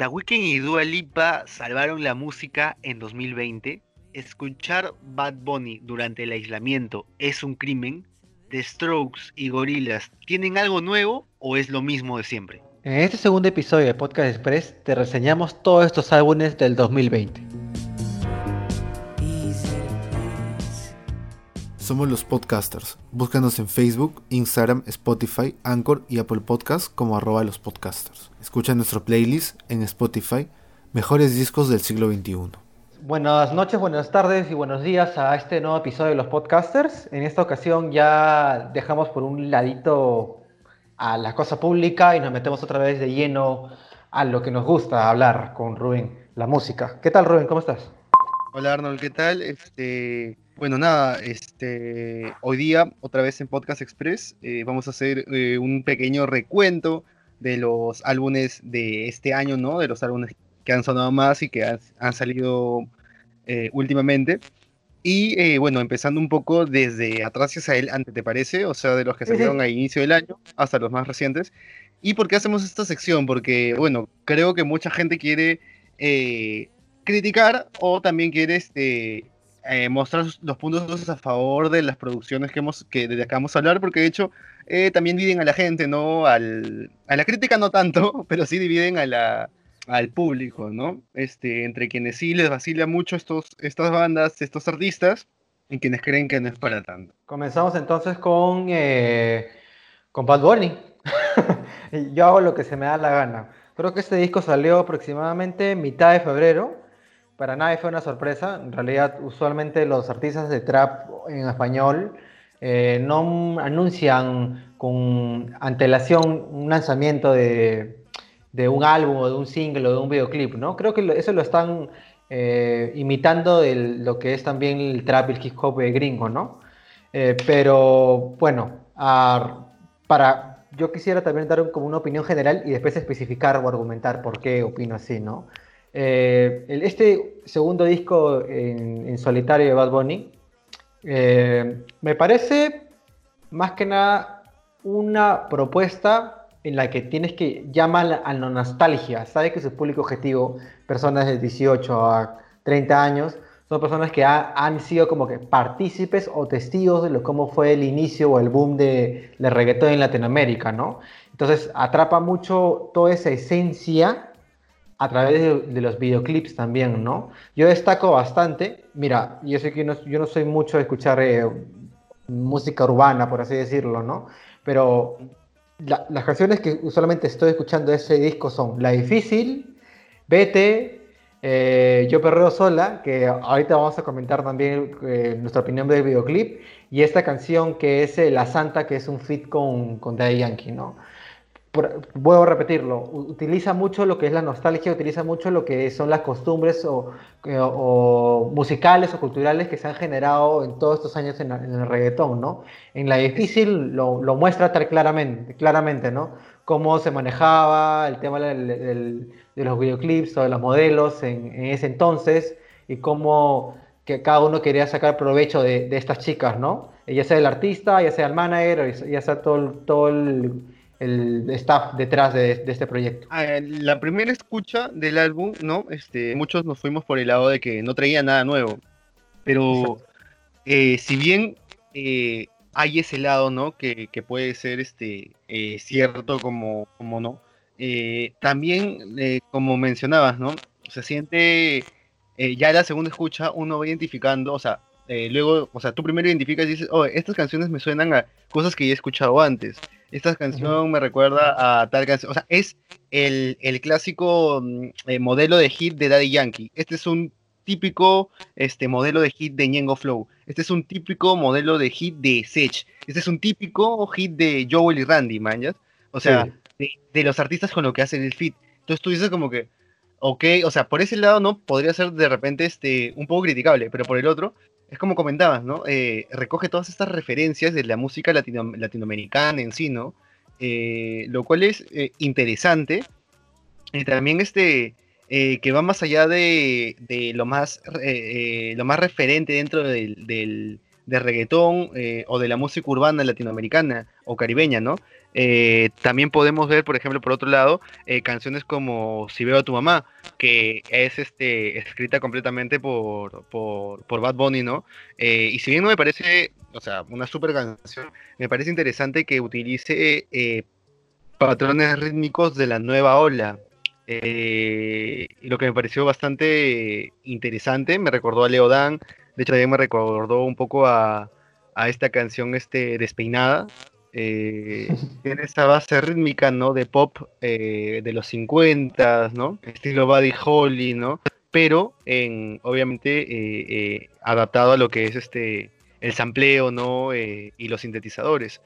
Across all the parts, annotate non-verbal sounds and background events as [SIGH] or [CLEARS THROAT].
The y Dua Lipa salvaron la música en 2020. Escuchar Bad Bunny durante el aislamiento es un crimen. The Strokes y Gorillaz tienen algo nuevo o es lo mismo de siempre. En este segundo episodio de Podcast Express te reseñamos todos estos álbumes del 2020. Somos los podcasters. Búscanos en Facebook, Instagram, Spotify, Anchor y Apple Podcasts como arroba los podcasters. Escucha nuestro playlist en Spotify, Mejores Discos del Siglo XXI. Buenas noches, buenas tardes y buenos días a este nuevo episodio de los podcasters. En esta ocasión ya dejamos por un ladito a la cosa pública y nos metemos otra vez de lleno a lo que nos gusta hablar con Rubén, la música. ¿Qué tal Rubén? ¿Cómo estás? Hola Arnold, ¿qué tal? Este, bueno, nada, este, hoy día, otra vez en Podcast Express, eh, vamos a hacer eh, un pequeño recuento de los álbumes de este año, ¿no? De los álbumes que han sonado más y que han, salido eh, últimamente. Y bueno, empezando un poco desde atrás hacia adelante, ¿te parece? O sea, de los que salieron a inicio del año hasta los más recientes. ¿Y por qué hacemos esta sección? Porque, bueno, creo que mucha gente quiere criticar o también quiere este, eh, mostrar los puntos a favor de las producciones que hemos que de acá vamos a hablar, porque de hecho eh, también dividen a la gente, ¿no? Al, a la crítica no tanto, [LAUGHS] pero sí dividen a la, al público, ¿no? Este, entre quienes sí les vacila mucho estos, estas bandas, estos artistas, y quienes creen que no es para tanto. Comenzamos entonces con, eh, con Bad Bunny. [LAUGHS] Yo hago lo que se me da la gana. Creo que este disco salió aproximadamente mitad de febrero para nadie fue una sorpresa. En realidad, usualmente los artistas de trap en español eh, no anuncian con antelación un lanzamiento de, un álbum o de un single o de un videoclip, ¿no? Creo que eso lo están eh, imitando de lo que es también el trap y el hip hop gringo, ¿no? Eh, pero bueno, para, yo quisiera también dar como una opinión general y después especificar o argumentar por qué opino así, ¿no? Eh, este segundo disco en, solitario de Bad Bunny eh, me parece más que nada una propuesta en la que tienes que llamar a la nostalgia. Sabe que su público objetivo, personas de 18 a 30 años, son personas que han sido como que partícipes o testigos de lo cómo fue el inicio o el boom de, de reggaetón en Latinoamérica, ¿no? Entonces atrapa mucho toda esa esencia a través de, los videoclips también, ¿no? Yo destaco bastante, mira, yo sé que yo no soy mucho de escuchar eh, música urbana, por así decirlo, ¿no? Pero las canciones que usualmente estoy escuchando de ese disco son La Difícil, Vete, eh, Yo Perreo Sola, que ahorita vamos a comentar también eh, nuestra opinión del videoclip, y esta canción que es La Santa, que es un fit con, con Daddy Yankee, ¿no? Vuelvo a repetirlo, utiliza mucho lo que es la nostalgia, utiliza mucho lo que son las costumbres o, eh, musicales o culturales que se han generado en todos estos años en, el reggaetón, ¿no? En la difícil lo, muestra claramente, claramente, ¿no? Cómo se manejaba el tema de los videoclips o de los modelos en, ese entonces y cómo que cada uno quería sacar provecho de, estas chicas, ¿no? Ya sea el artista, ya sea el manager, ya sea todo, todo el el staff detrás de, este proyecto? Ah, la primera escucha del álbum, ¿no? Este, muchos nos fuimos por el lado de que no traía nada nuevo. Pero eh, si bien eh, hay ese lado, ¿no? Que, puede ser este, eh, cierto como, como no. también, como mencionabas, ¿no? Se siente, ya la segunda escucha, uno va identificando, o sea, luego, o sea, tú primero identificas y dices, oh, estas canciones me suenan a cosas que ya he escuchado antes esta canción me recuerda a tal canción. O sea, es el, clásico mm, eh, modelo de hit de Daddy Yankee. Este es un típico este, modelo de hit de Ñengo Flow. Este es un típico modelo de hit de Sech. Este es un típico hit de Joel y Randy, man. O sea, de, los artistas con lo que hacen el fit. Entonces tú dices como que, ok, o sea, por ese lado no podría ser de repente este, un poco criticable, pero por el otro, es como comentabas, ¿no? Eh, recoge todas estas referencias de la música latinoamericana en sí, ¿no? Eh, lo cual es eh, interesante. Y también este, que va más allá de, lo, más, lo más referente dentro del, del, o de la música urbana latinoamericana o caribeña, ¿no? Eh, también podemos ver, por ejemplo, por otro lado, eh, canciones como Si veo a tu mamá, que es este, escrita completamente por, por, por Bad Bunny, ¿no? Eh, y si bien no me parece, o sea, una super canción, me parece interesante que utilice patrones rítmicos de la nueva ola. lo que me pareció bastante interesante, me recordó a Leo Dan, de hecho también me recordó un poco a, a esta canción este, Despeinada, eh, tiene esa base rítmica, ¿no? De pop eh, de los 50, ¿no? Estilo Buddy Holly, ¿no? Pero en, obviamente, eh, adaptado a lo que es este el sampleo, ¿no? y los sintetizadores.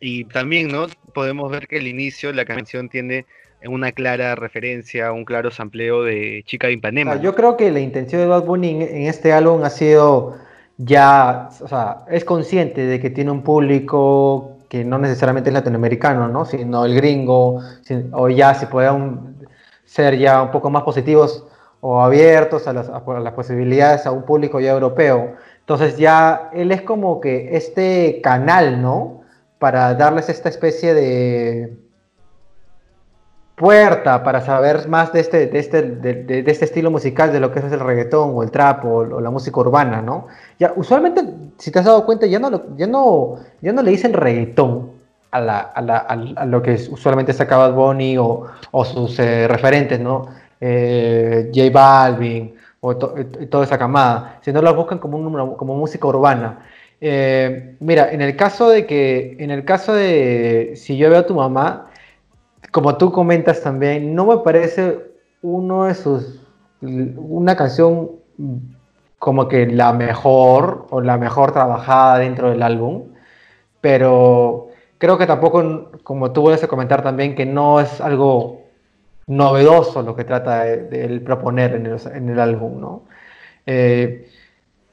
Y también, ¿no? Podemos ver que el inicio, la canción tiene una clara referencia, un claro sampleo de Chica de Ipanema. yo creo que la intención de Bad Bunny en este álbum ha sido ya, o sea, es consciente de que tiene un público que no necesariamente es latinoamericano, ¿no? Sino el gringo, o ya si pueden ser ya un poco más positivos o abiertos a las, a las posibilidades a un público ya europeo. Entonces ya él es como que este canal, ¿no? Para darles esta especie de, puerta para saber más de este, de este, de, este estilo musical, de lo que es el reggaetón o el trap o, la música urbana, ¿no? Ya, usualmente, si te has dado cuenta, ya no, ya no, ya no le dicen reggaetón a, la, a, la, a, lo que usualmente saca Bad Bunny o, o sus eh, referentes, ¿no? Eh, J Balvin o toda esa camada, sino lo buscan como, como música urbana. Eh, mira, en el caso de que, en el caso de si yo veo a tu mamá, como tú comentas también, no me parece uno de sus, una canción como que la mejor o la mejor trabajada dentro del álbum, pero creo que tampoco, como tú vuelves a comentar también, que no es algo novedoso lo que trata de, proponer en el, álbum, ¿no? Eh,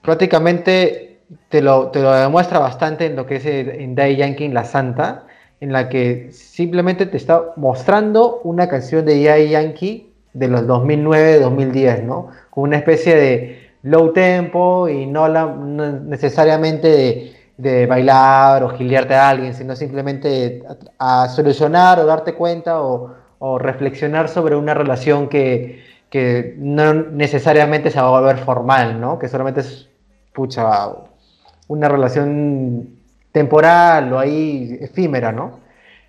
prácticamente te lo, te demuestra bastante en lo que es en Day Yankee, La Santa, en la que simplemente te está mostrando una canción de Yai Yankee de los 2009-2010, ¿no? Con una especie de low tempo y no, necesariamente de, bailar o giliarte a alguien, sino simplemente a, solucionar o darte cuenta o, reflexionar sobre una relación que, que, no necesariamente se va a volver formal, ¿no? Que solamente es, pucha, una relación temporal o ahí efímera, ¿no?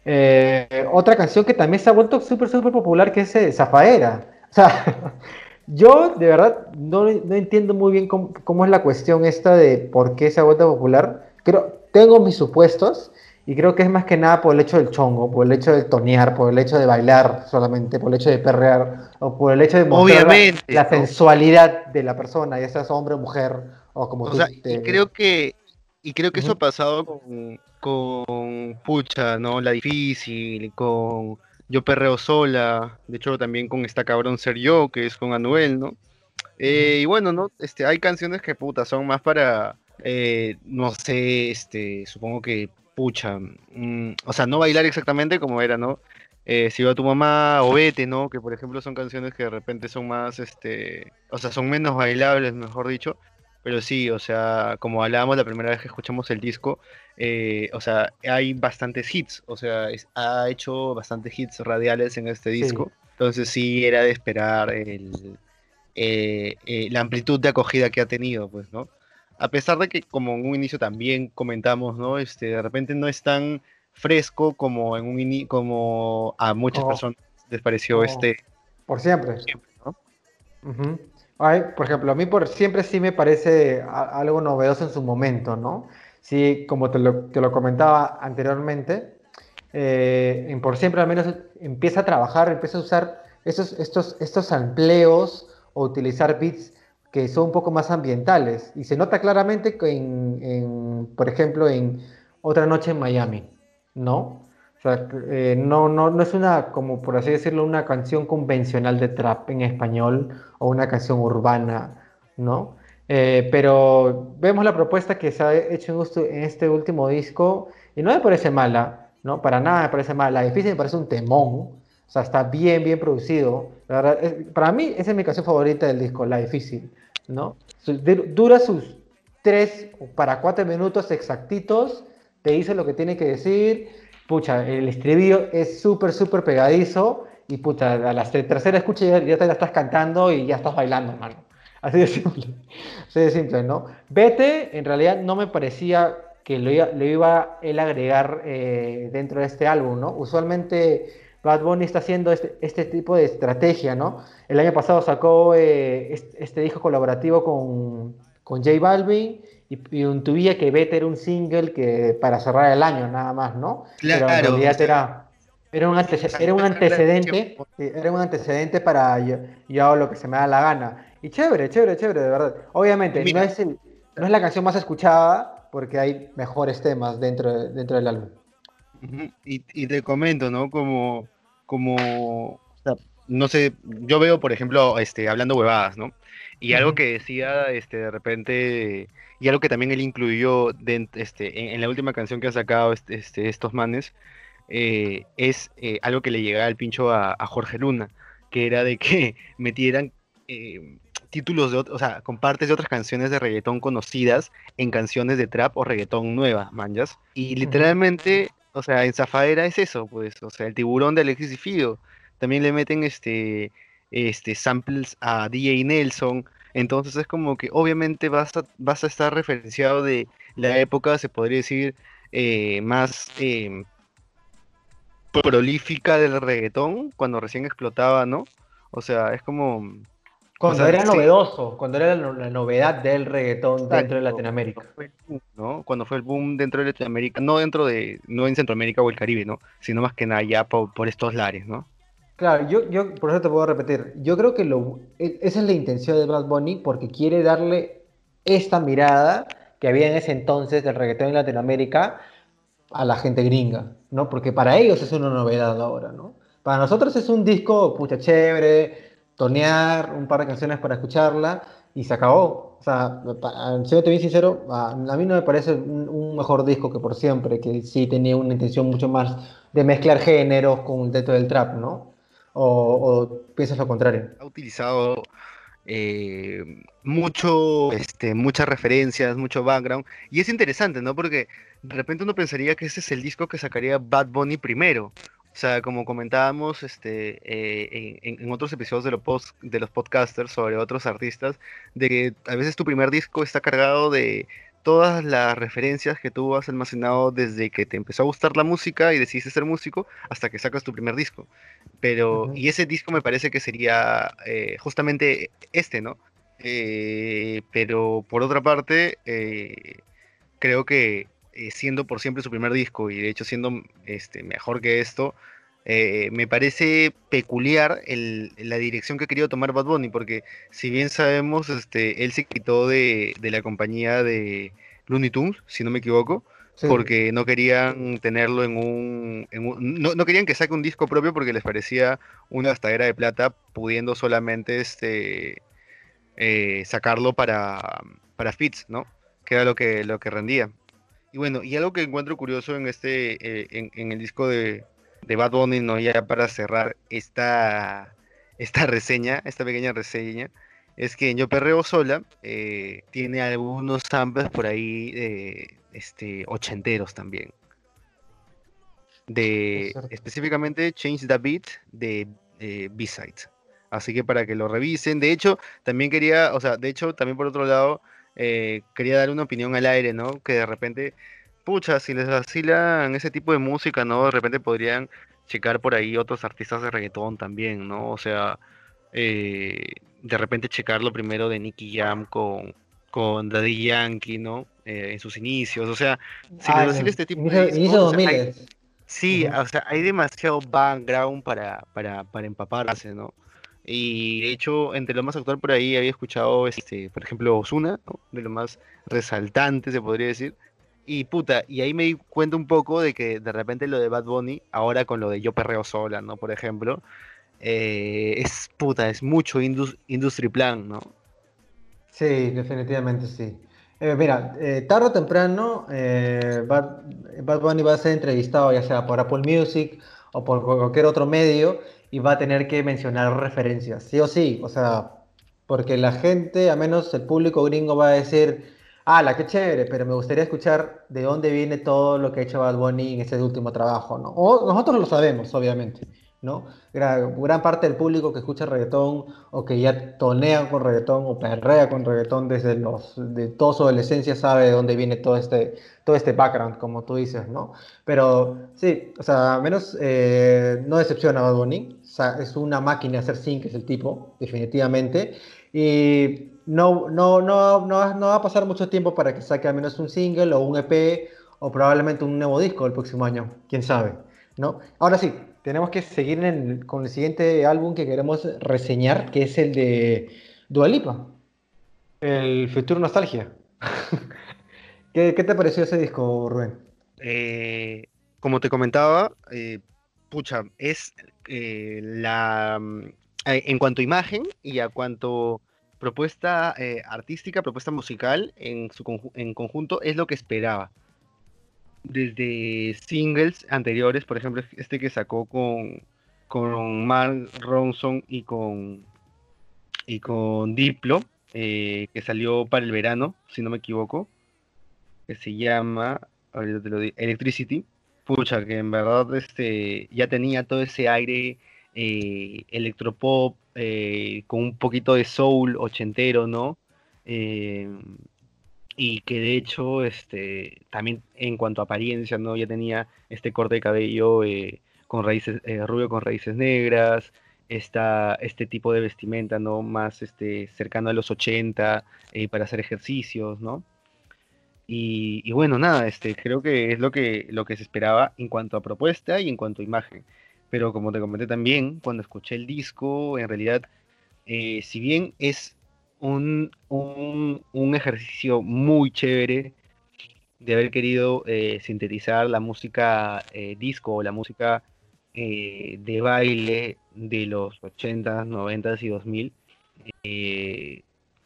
Eh, otra canción que también se ha vuelto súper, súper popular, que es eh, Zafaera. O sea, [LAUGHS] yo de verdad no, no entiendo muy bien cómo, es la cuestión esta de por qué se ha vuelto popular. Creo, tengo mis supuestos y creo que es más que nada por el hecho del chongo, por el hecho de tonear, por el hecho de bailar solamente, por el hecho de perrear o por el hecho de mostrar la, sensualidad de la persona, ya sea hombre o mujer o como o sea, y creo que y creo que eso ha pasado con, con Pucha, ¿no? La difícil, con Yo Perreo Sola, de hecho también con esta cabrón Ser Yo, que es con Anuel, ¿no? Eh, y bueno, ¿no? Este, hay canciones que puta son más para, eh, no sé, este, supongo que pucha, mm, o sea, no bailar exactamente como era, ¿no? Eh, si va tu mamá o vete, ¿no? Que por ejemplo son canciones que de repente son más, este, o sea, son menos bailables, mejor dicho, pero sí, o sea, como hablábamos la primera vez que escuchamos el disco, eh, o sea, hay bastantes hits, o sea, ha hecho bastantes hits radiales en este disco. Entonces sí, era de esperar el, eh, eh, la amplitud de acogida que ha tenido, pues, ¿no? A pesar de que, como en un inicio también comentamos, ¿no? Este, de repente no es tan fresco como en un como a muchas personas les pareció este. Por siempre. ¿no? Por ejemplo, a mí por siempre sí me parece algo novedoso en su momento, ¿no? Sí, como te lo, comentaba anteriormente, eh, en por siempre al menos empieza a trabajar, empieza a usar esos, estos, estos empleos o utilizar beats que son un poco más ambientales. Y se nota claramente que en, por ejemplo, en Otra Noche en Miami, ¿no? O sea, eh, no, no, no es una, como por así decirlo, una canción convencional de trap en español o una canción urbana, ¿no? Eh, pero vemos la propuesta que se ha hecho en este último disco y no me parece mala, ¿no? Para nada me parece mala. Difícil me parece un temón, o sea, está bien, bien producido. La verdad, para mí esa es mi canción favorita del disco, La Difícil, ¿no? Dura sus tres para cuatro minutos exactitos, te dice lo que tiene que decir pucha, el estribillo es súper, súper pegadizo y pucha, a la tercera escucha ya, ya te la estás cantando y ya estás bailando, hermano. [LAUGHS] Así de simple. Así de simple, ¿no? Vete, en realidad no me parecía que lo iba, lo iba él a agregar eh, dentro de este álbum, ¿no? Usualmente Bad Bunny está haciendo este, este tipo de estrategia, ¿no? El año pasado sacó eh, este, este, disco colaborativo con, con J Balvin y, y un Tuvía que Vete era un single que para cerrar el año nada más, ¿no? Claro. Pero en realidad era, era, un, era un antecedente, era un antecedente para yo, yo hago lo que se me da la gana. Y chévere, chévere, chévere, de verdad. Obviamente, no es, el, no es la canción más escuchada porque hay mejores temas dentro, dentro del álbum. Y, y te comento, ¿no? Como, como, no sé, yo veo, por ejemplo, este, hablando huevadas, ¿no? Y algo que decía, este, de repente, y algo que también él incluyó de, este, en, la última canción que ha sacado este, este estos manes, eh, es eh, algo que le llegaba al pincho a, a, Jorge Luna, que era de que [LAUGHS] metieran eh, títulos de, o sea, con partes de otras canciones de reggaetón conocidas en canciones de trap o reggaetón nuevas, manjas. Y literalmente, o sea, en Zafaera es eso, pues, o sea, el tiburón de Alexis y Fido. También le meten este, este samples a DJ Nelson. Entonces es como que obviamente vas a, vas a estar referenciado de la época, se podría decir, eh, más eh, prolífica del reggaetón, cuando recién explotaba, ¿no? O sea, es como cuando era novedoso, cuando era la, novedad del reggaetón dentro de Latinoamérica. ¿no? Cuando fue el boom dentro de Latinoamérica, no dentro de, no en Centroamérica o el Caribe, ¿no? Sino más que nada ya por, estos lares, ¿no? Claro, yo, yo por eso te puedo repetir, yo creo que lo, e, esa es la intención de Bad Bunny porque quiere darle esta mirada que había en ese entonces del reggaetón en Latinoamérica a la gente gringa, ¿no? Porque para ellos es una novedad ahora, ¿no? Para nosotros es un disco, pucha, chévere, tonear un par de canciones para escucharla y se acabó. O sea, siendo bien sincero, a, mí no me parece un, mejor disco que por siempre, que sí tenía una intención mucho más de mezclar géneros con dentro del trap, ¿no? O, piensas lo contrario. Ha utilizado eh, mucho, este, muchas referencias, mucho background, y es interesante, ¿no? Porque de repente uno pensaría que ese es el disco que sacaría Bad Bunny primero, o sea, como comentábamos este, eh, en, otros episodios de, los de los podcasters sobre otros artistas, de que a veces tu primer disco está cargado de todas las referencias que tú has almacenado desde que te empezó a gustar la música y decidiste ser músico hasta que sacas tu primer disco. Pero, y ese disco me parece que sería eh, justamente este, ¿no? Eh, pero por otra parte, creo que eh, siendo por siempre su primer disco y de hecho siendo este, mejor que esto, eh, me parece peculiar el, la dirección que ha querido tomar Bad Bunny, porque si bien sabemos, este, él se quitó de, la compañía de Looney Tunes, si no me equivoco, porque no querían tenerlo en un... no, querían que saque un disco propio porque les parecía una gastadera de plata, pudiendo solamente este, eh, sacarlo para, para fits, ¿no? Que era lo que, lo que rendía. Y bueno, y algo que encuentro curioso en este, eh, en, el disco de, de Bad Bunny, ¿no? Ya para cerrar esta, esta reseña, esta pequeña reseña, es que en Yo Perreo Sola eh, tiene algunos samples por ahí de este, ochenteros también. De específicamente Change the Beat de, B-Side. Así que para que lo revisen. De hecho, también quería, o sea, de hecho, también por otro lado, eh, quería dar una opinión al aire, ¿no? Que de repente, pucha, si les vacilan ese tipo de música, ¿no? De repente podrían checar por ahí otros artistas de reggaetón también, ¿no? O sea, eh, de repente checarlo primero de Nicky Jam con, con Daddy Yankee, ¿no? Eh, en sus inicios, o sea, si les vacila este tipo de discos, Sí, o sea, hay demasiado background para, para, para empaparse, ¿no? Y de hecho, entre lo más actual por ahí había escuchado, este, por ejemplo, Osuna, de lo más resaltante se podría decir. Y puta, y ahí me di cuenta un poco de que de repente lo de Bad Bunny, ahora con lo de Yo Perreo Sola, ¿no? Por ejemplo, eh, es puta, es mucho industry plan, ¿no? Sí, definitivamente sí. Eh, mira, eh, tarde o temprano Bad, Bad Bunny va a ser entrevistado ya sea por Apple Music o por cualquier otro medio y va a tener que mencionar referencias, sí o sí, o sea, porque la gente, a menos el público gringo va a decir, ah, la que chévere, pero me gustaría escuchar de dónde viene todo lo que ha hecho Bad Bunny en ese último trabajo, ¿no? O nosotros lo sabemos, obviamente, ¿no? Gran, gran parte del público que escucha reggaetón o que ya tonea con reggaetón o perrea con reggaetón desde los, de toda su adolescencia sabe de dónde viene todo este, todo este background, como tú dices, ¿no? Pero sí, o sea, menos eh, no decepciona a Bad Bunny, o sea, es una máquina de hacer sync, es el tipo, definitivamente, y no, no, no, no, no va a pasar mucho tiempo para que saque al menos un single o un EP o probablemente un nuevo disco el próximo año, quién sabe, ¿no? Ahora sí, tenemos que seguir con el siguiente álbum que queremos reseñar, que es el de Dualipa, el Future Nostalgia. [LAUGHS] ¿Qué, te pareció ese disco, Rubén? Eh, como te comentaba, eh, pucha, es eh, la... En cuanto a imagen y a cuanto propuesta artística, propuesta musical en su en conjunto, es lo que esperaba desde singles anteriores, por ejemplo, este que sacó con, con Mark Ronson y con, y con Diplo, eh, que salió para el verano, si no me equivoco, que se llama, ahorita te lo digo, Electricity. Pucha, que en verdad este, ya tenía todo ese aire eh, electropop, eh, con un poquito de soul ochentero, ¿no? y que de hecho este también en cuanto a apariencia no ya tenía este corte de cabello eh, con raíces eh, rubio con raíces negras esta, este tipo de vestimenta no más este cercano a los 80 eh, para hacer ejercicios no y, bueno nada este creo que es lo que lo que se esperaba en cuanto a propuesta y en cuanto a imagen pero como te comenté también cuando escuché el disco en realidad si bien es un, un, ejercicio muy chévere de haber querido eh, sintetizar la música eh, disco o la música eh, de baile de los 80s, 90s y 2000.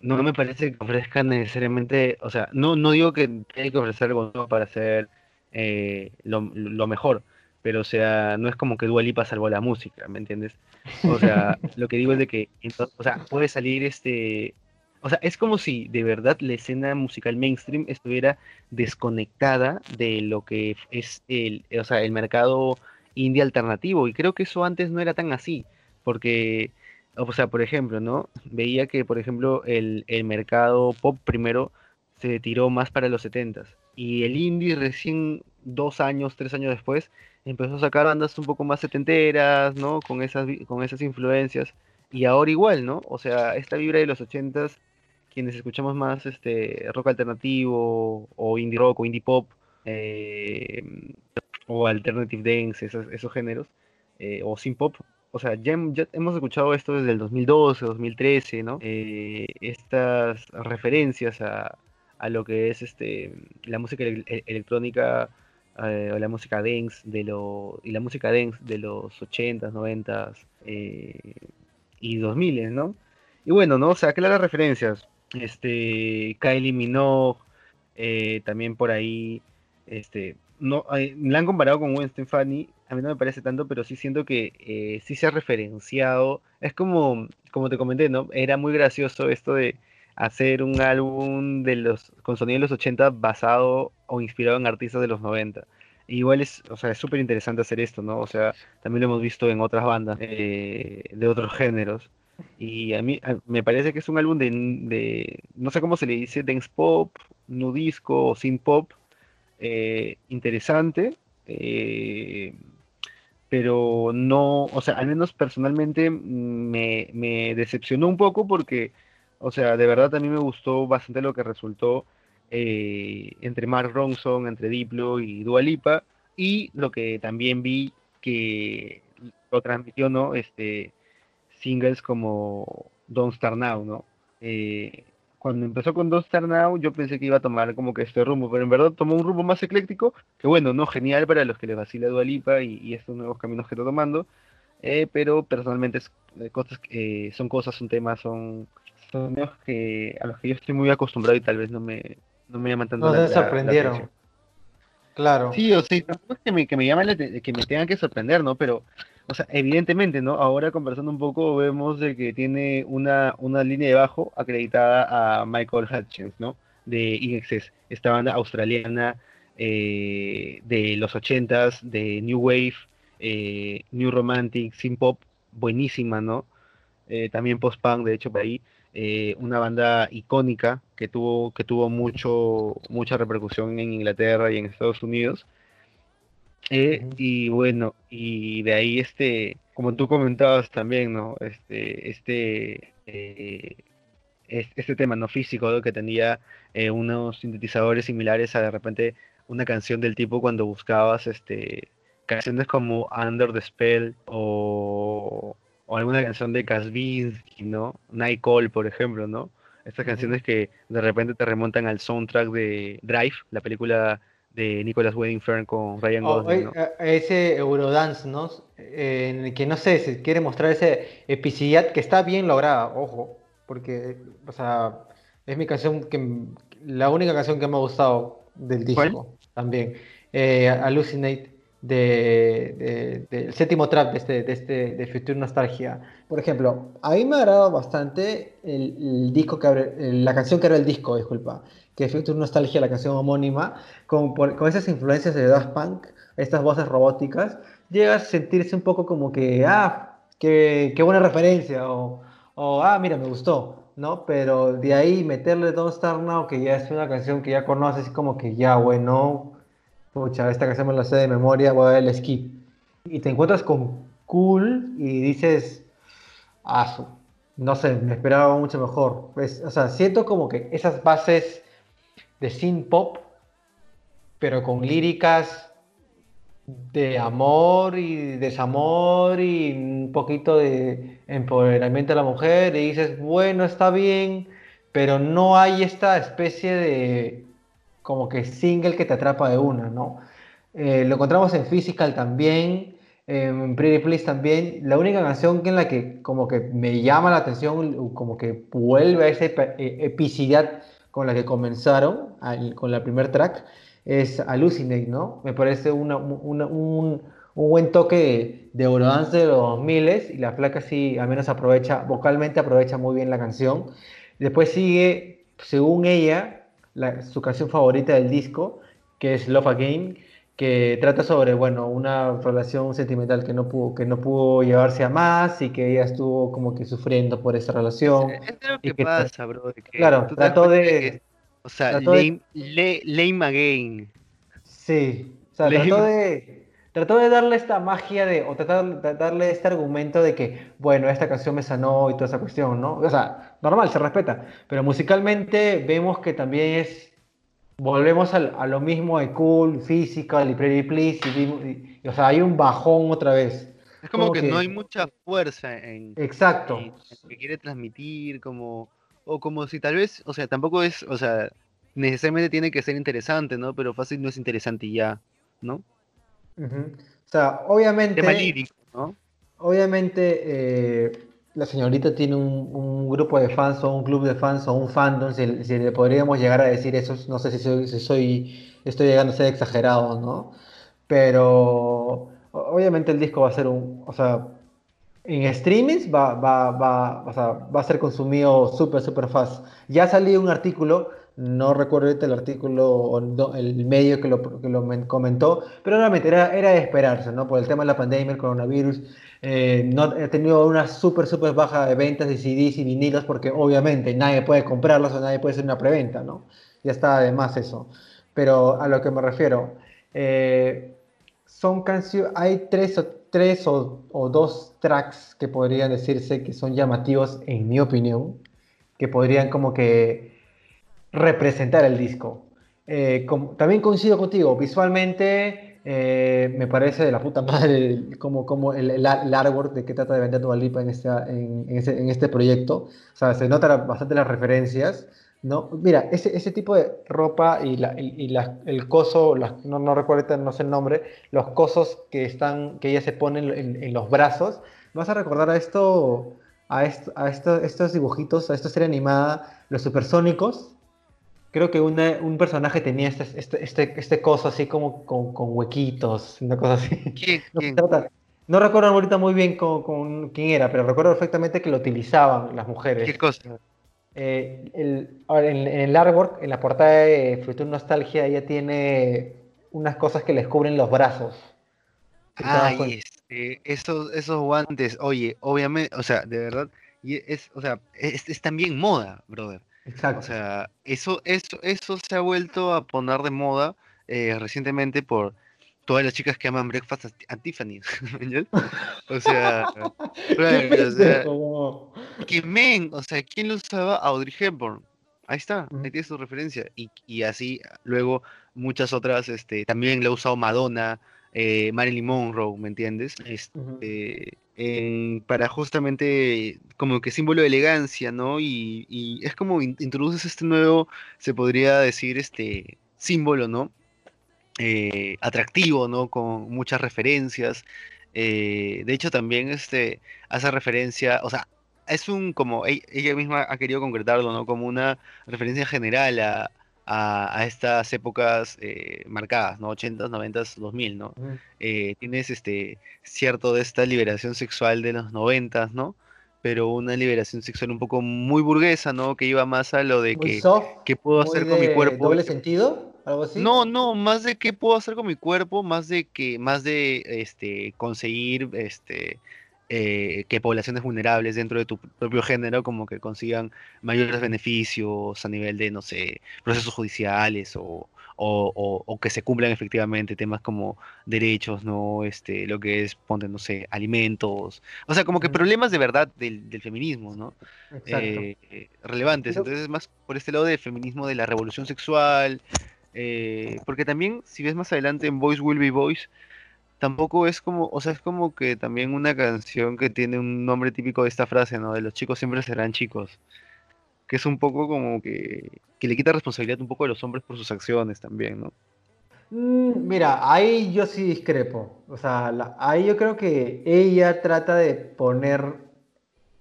no me parece que ofrezcan necesariamente, o sea, no, no digo que tenga que ofrecer algo para hacer lo, mejor, pero o sea, no es como que Dua Lipa salvó la música, ¿me entiendes? O sea, [LAUGHS] lo que digo es de que, o sea, puede salir este o sea, es como si de verdad la escena musical mainstream estuviera desconectada de lo que es el, o sea, el mercado indie alternativo. Y creo que eso antes no era tan así. Porque, o sea, por ejemplo, ¿no? Veía que, por ejemplo, el, mercado pop primero se tiró más para los 70s. Y el indie recién dos años, tres años después, empezó a sacar bandas un poco más setenteras, ¿no? Con esas, con esas influencias. Y ahora igual, ¿no? O sea, esta vibra de los 80s quienes escuchamos más este rock alternativo o indie rock o indie pop eh, o alternative dance, esos, géneros, eh, o sin pop. O sea, ya, hemos escuchado esto desde el 2012, 2013, ¿no? Eh, estas referencias a, lo que es este la música electrónica o la música dance de lo, y la música dance de los 80s, 90s y 2000, ¿no? Y bueno, ¿no? O sea, claras referencias este Kylie Minogue, eh, también por ahí, este, no, la han comparado con Gwen Stefani, a mí no me parece tanto, pero sí siento que eh, sí se ha referenciado, es como, como te comenté, ¿no? Era muy gracioso esto de hacer un álbum de los, con sonido de los 80 basado o inspirado en artistas de los 90. Igual es, o sea, súper interesante hacer esto, ¿no? O sea, también lo hemos visto en otras bandas eh, de otros géneros. Y a mí me parece que es un álbum de, no sé cómo se le dice, dance pop, nudisco o synth pop, eh, interesante, eh, pero no, o sea, al menos personalmente me, me, decepcionó un poco porque, o sea, de verdad a mí me gustó bastante lo que resultó eh, entre Mark Ronson, entre Diplo y Dua Lipa, y lo que también vi que lo transmitió, ¿no? Este, singles como Don't Start Now, ¿no? Eh, cuando empezó con Don't Start Now, yo pensé que iba a tomar como que este rumbo, pero en verdad tomó un rumbo más ecléctico, que bueno, no genial para los que les vacila Dualipa y, y estos nuevos caminos que está tomando, eh, pero personalmente es, eh, cosas, son cosas, son temas, son, son que, a los que yo estoy muy acostumbrado y tal vez no me, no me llaman tanto no la, sorprendieron. claro. Sí, o sea, tampoco es que me, que me llaman, que me tengan que sorprender, ¿no? Pero o sea, evidentemente, ¿no? Ahora conversando un poco vemos de que tiene una, una línea de bajo acreditada a Michael Hutchins, ¿no? de INXS, esta banda australiana eh, de los 80s, de New Wave, eh, New Romantic, Synth Pop, buenísima, ¿no? Eh, también post-punk, de hecho, por ahí, una banda icónica que tuvo, que tuvo mucho, mucha repercusión en Inglaterra y en Estados Unidos. Y bueno, y de ahí este, como tú comentabas también, ¿no? Este, este, este tema no físico que tenía unos sintetizadores similares a de repente una canción del tipo cuando buscabas este canciones como Under the Spell o, alguna canción de Kasvinsky, ¿no? Night Call, por ejemplo, ¿no? Estas canciones que de repente te remontan al soundtrack de Drive, la película de Nicholas Wedding Fern con Ryan oh, Gosling. Ese Eurodance, ¿no? en el que no sé, se quiere mostrar esa epicidad que está bien lograda, ojo, porque, o sea, es mi canción que, la única canción que me ha gustado del disco también. Eh, Hallucinate del de, séptimo trap de este, de este de Future Nostalgia. Por ejemplo, a mí me ha agradado bastante el, disco que abre, la canción que era el disco, disculpa, que es Future Nostalgia, la canción homónima, con, con esas influencias de Daft Punk, estas voces robóticas, llega a sentirse un poco como que, ah, qué, qué buena referencia, o, o, ah, mira, me gustó. ¿no? Pero de ahí meterle Don't Star Now, que ya es una canción que ya conoces, como que ya, bueno, pucha, esta canción me la sé de memoria, voy a dar el skip. Y te encuentras con Cool y dices, ah, no sé, me esperaba mucho mejor. O sea, siento como que esas bases de synth pop, pero con líricas de amor y desamor y un poquito de empoderamiento de la mujer y dices, bueno, está bien, pero no hay esta especie de como que single que te atrapa de una, ¿no? Eh, lo encontramos en Physical también, en Pretty Please también. La única canción que en la que como que me llama la atención, como que vuelve a esa e, epicidad con la que comenzaron, con la primer track, es Hallucinate, ¿no? Me parece un, buen toque de Eurodance de los 2000 y la flaca sí, al menos aprovecha, vocalmente aprovecha muy bien la canción. Después sigue, según ella, su canción favorita del disco, que es Love Again, que trata sobre, bueno, una relación sentimental que no pudo, que no pudo llevarse a más y que ella estuvo como que sufriendo por esa relación. Es lo que, pasa, bro. claro, trató de... O sea, lame, lame, again. Sí, o sea, trató de, trató de darle esta magia de, o tratar de darle este argumento de que, bueno, esta canción me sanó y toda esa cuestión, ¿no? O sea, normal, se respeta, pero musicalmente vemos que también es, volvemos a, lo mismo de Cool, Physical y Pretty Please, y, o sea, hay un bajón otra vez. Es como, que, no hay mucha fuerza en, exacto. en lo que quiere transmitir, como o como si tal vez, o sea, tampoco es, o sea, necesariamente tiene que ser interesante, ¿no? Pero fácil no es interesante y ya, ¿no? O sea, obviamente... ¿no? Obviamente eh, la señorita tiene un, grupo de fans o un club de fans o un fandom, si, le podríamos llegar a decir eso, no sé si soy, si estoy llegando a ser exagerado, ¿no? Pero obviamente el disco va a ser un, o sea, en streamings va, va, va, va a ser consumido súper, súper fácil. Ya salió un artículo, no recuerdo el artículo o el medio que lo, que lo comentó, pero realmente era, era de esperarse, ¿no? Por el tema de la pandemia, el coronavirus, eh, no, ha tenido una súper, súper baja de ventas de CDs y vinilos porque obviamente nadie puede comprarlos o nadie puede hacer una preventa, ¿no? Ya está además eso. Pero a lo que me refiero, eh, son canciones, hay tres o tres o, dos tracks que podrían decirse que son llamativos, en mi opinión, que podrían como que representar el disco. Eh, también coincido contigo, visualmente eh, me parece de la puta madre como, como el, el, artwork de que trata de vender Dua Lipa en este, en, en este proyecto. O sea, se notan bastante las referencias. ¿no? Mira, ese, ese tipo de ropa y, la, y, el coso, no, no, recuerdo, no sé el nombre, los cosos que están, que ella se pone en, los brazos, vas a recordar a esto, a, esto, a estos dibujitos, a esta serie animada, los supersónicos. Creo que un personaje tenía este, este, este, este coso así como con, huequitos, una cosa así. ¿Quién? [LAUGHS] No, recuerdo ahorita muy bien con, quién era, pero recuerdo perfectamente que lo utilizaban las mujeres. ¿Qué cosa? Eh, el, en, en el artwork, en la portada de Future Nostalgia, ella tiene unas cosas que les cubren los brazos. ¿Sí te das Ay, este, esos, esos guantes, oye, obviamente, o sea, de verdad, y es, o sea, es, es también moda, brother. O Exacto. sea, eso, eso, eso se ha vuelto a poner de moda eh, recientemente por todas las chicas que aman Breakfast Tiffany's. [LAUGHS] ¿ya? O sea, [LAUGHS] ¿Qué brother, o sea, que men, o sea, ¿quién lo usaba? Audrey Hepburn. Ahí está, ahí tienes tu referencia. Y, y así, luego, muchas otras, este, también lo ha usado Madonna, eh, Marilyn Monroe, ¿me entiendes? Este. En- para justamente como que símbolo de elegancia, ¿no? Y, es como in- introduces este nuevo, se podría decir, este símbolo, ¿no? Eh, atractivo, ¿no? Con muchas referencias. Eh, de hecho, también este, hace referencia, o sea, es un como, ella misma ha querido concretarlo, ¿no? Como una referencia general a, a, a estas épocas eh, marcadas, ¿no? 80s, 90s, 2000, ¿no? Eh, tienes este cierto de esta liberación sexual de los noventas, ¿no? Pero una liberación sexual un poco muy burguesa, ¿no? Que iba más a lo de Muy que soft, qué puedo hacer con mi cuerpo. doble sentido, algo así. No, no, más de qué puedo hacer con mi cuerpo, más de que, más de este conseguir este eh, que poblaciones vulnerables dentro de tu propio género como que consigan mayores beneficios a nivel de, no sé, procesos judiciales o, o, o- o que se cumplan efectivamente temas como derechos, ¿no? Este, lo que es, ponte, no sé, alimentos. O sea, como que problemas de verdad del, del feminismo, ¿no? Eh, eh, relevantes. Entonces, más por este lado de feminismo de la revolución sexual. eh, porque también, si ves más adelante en Boys Will Be Boys, tampoco es como, o sea, es como que también una canción que tiene un nombre típico de esta frase, ¿no? De los chicos siempre serán chicos. Que es un poco como que, que le quita responsabilidad un poco a los hombres por sus acciones también, ¿no? Mm, Mira, ahí yo sí discrepo. O sea, ahí yo creo que ella trata de poner,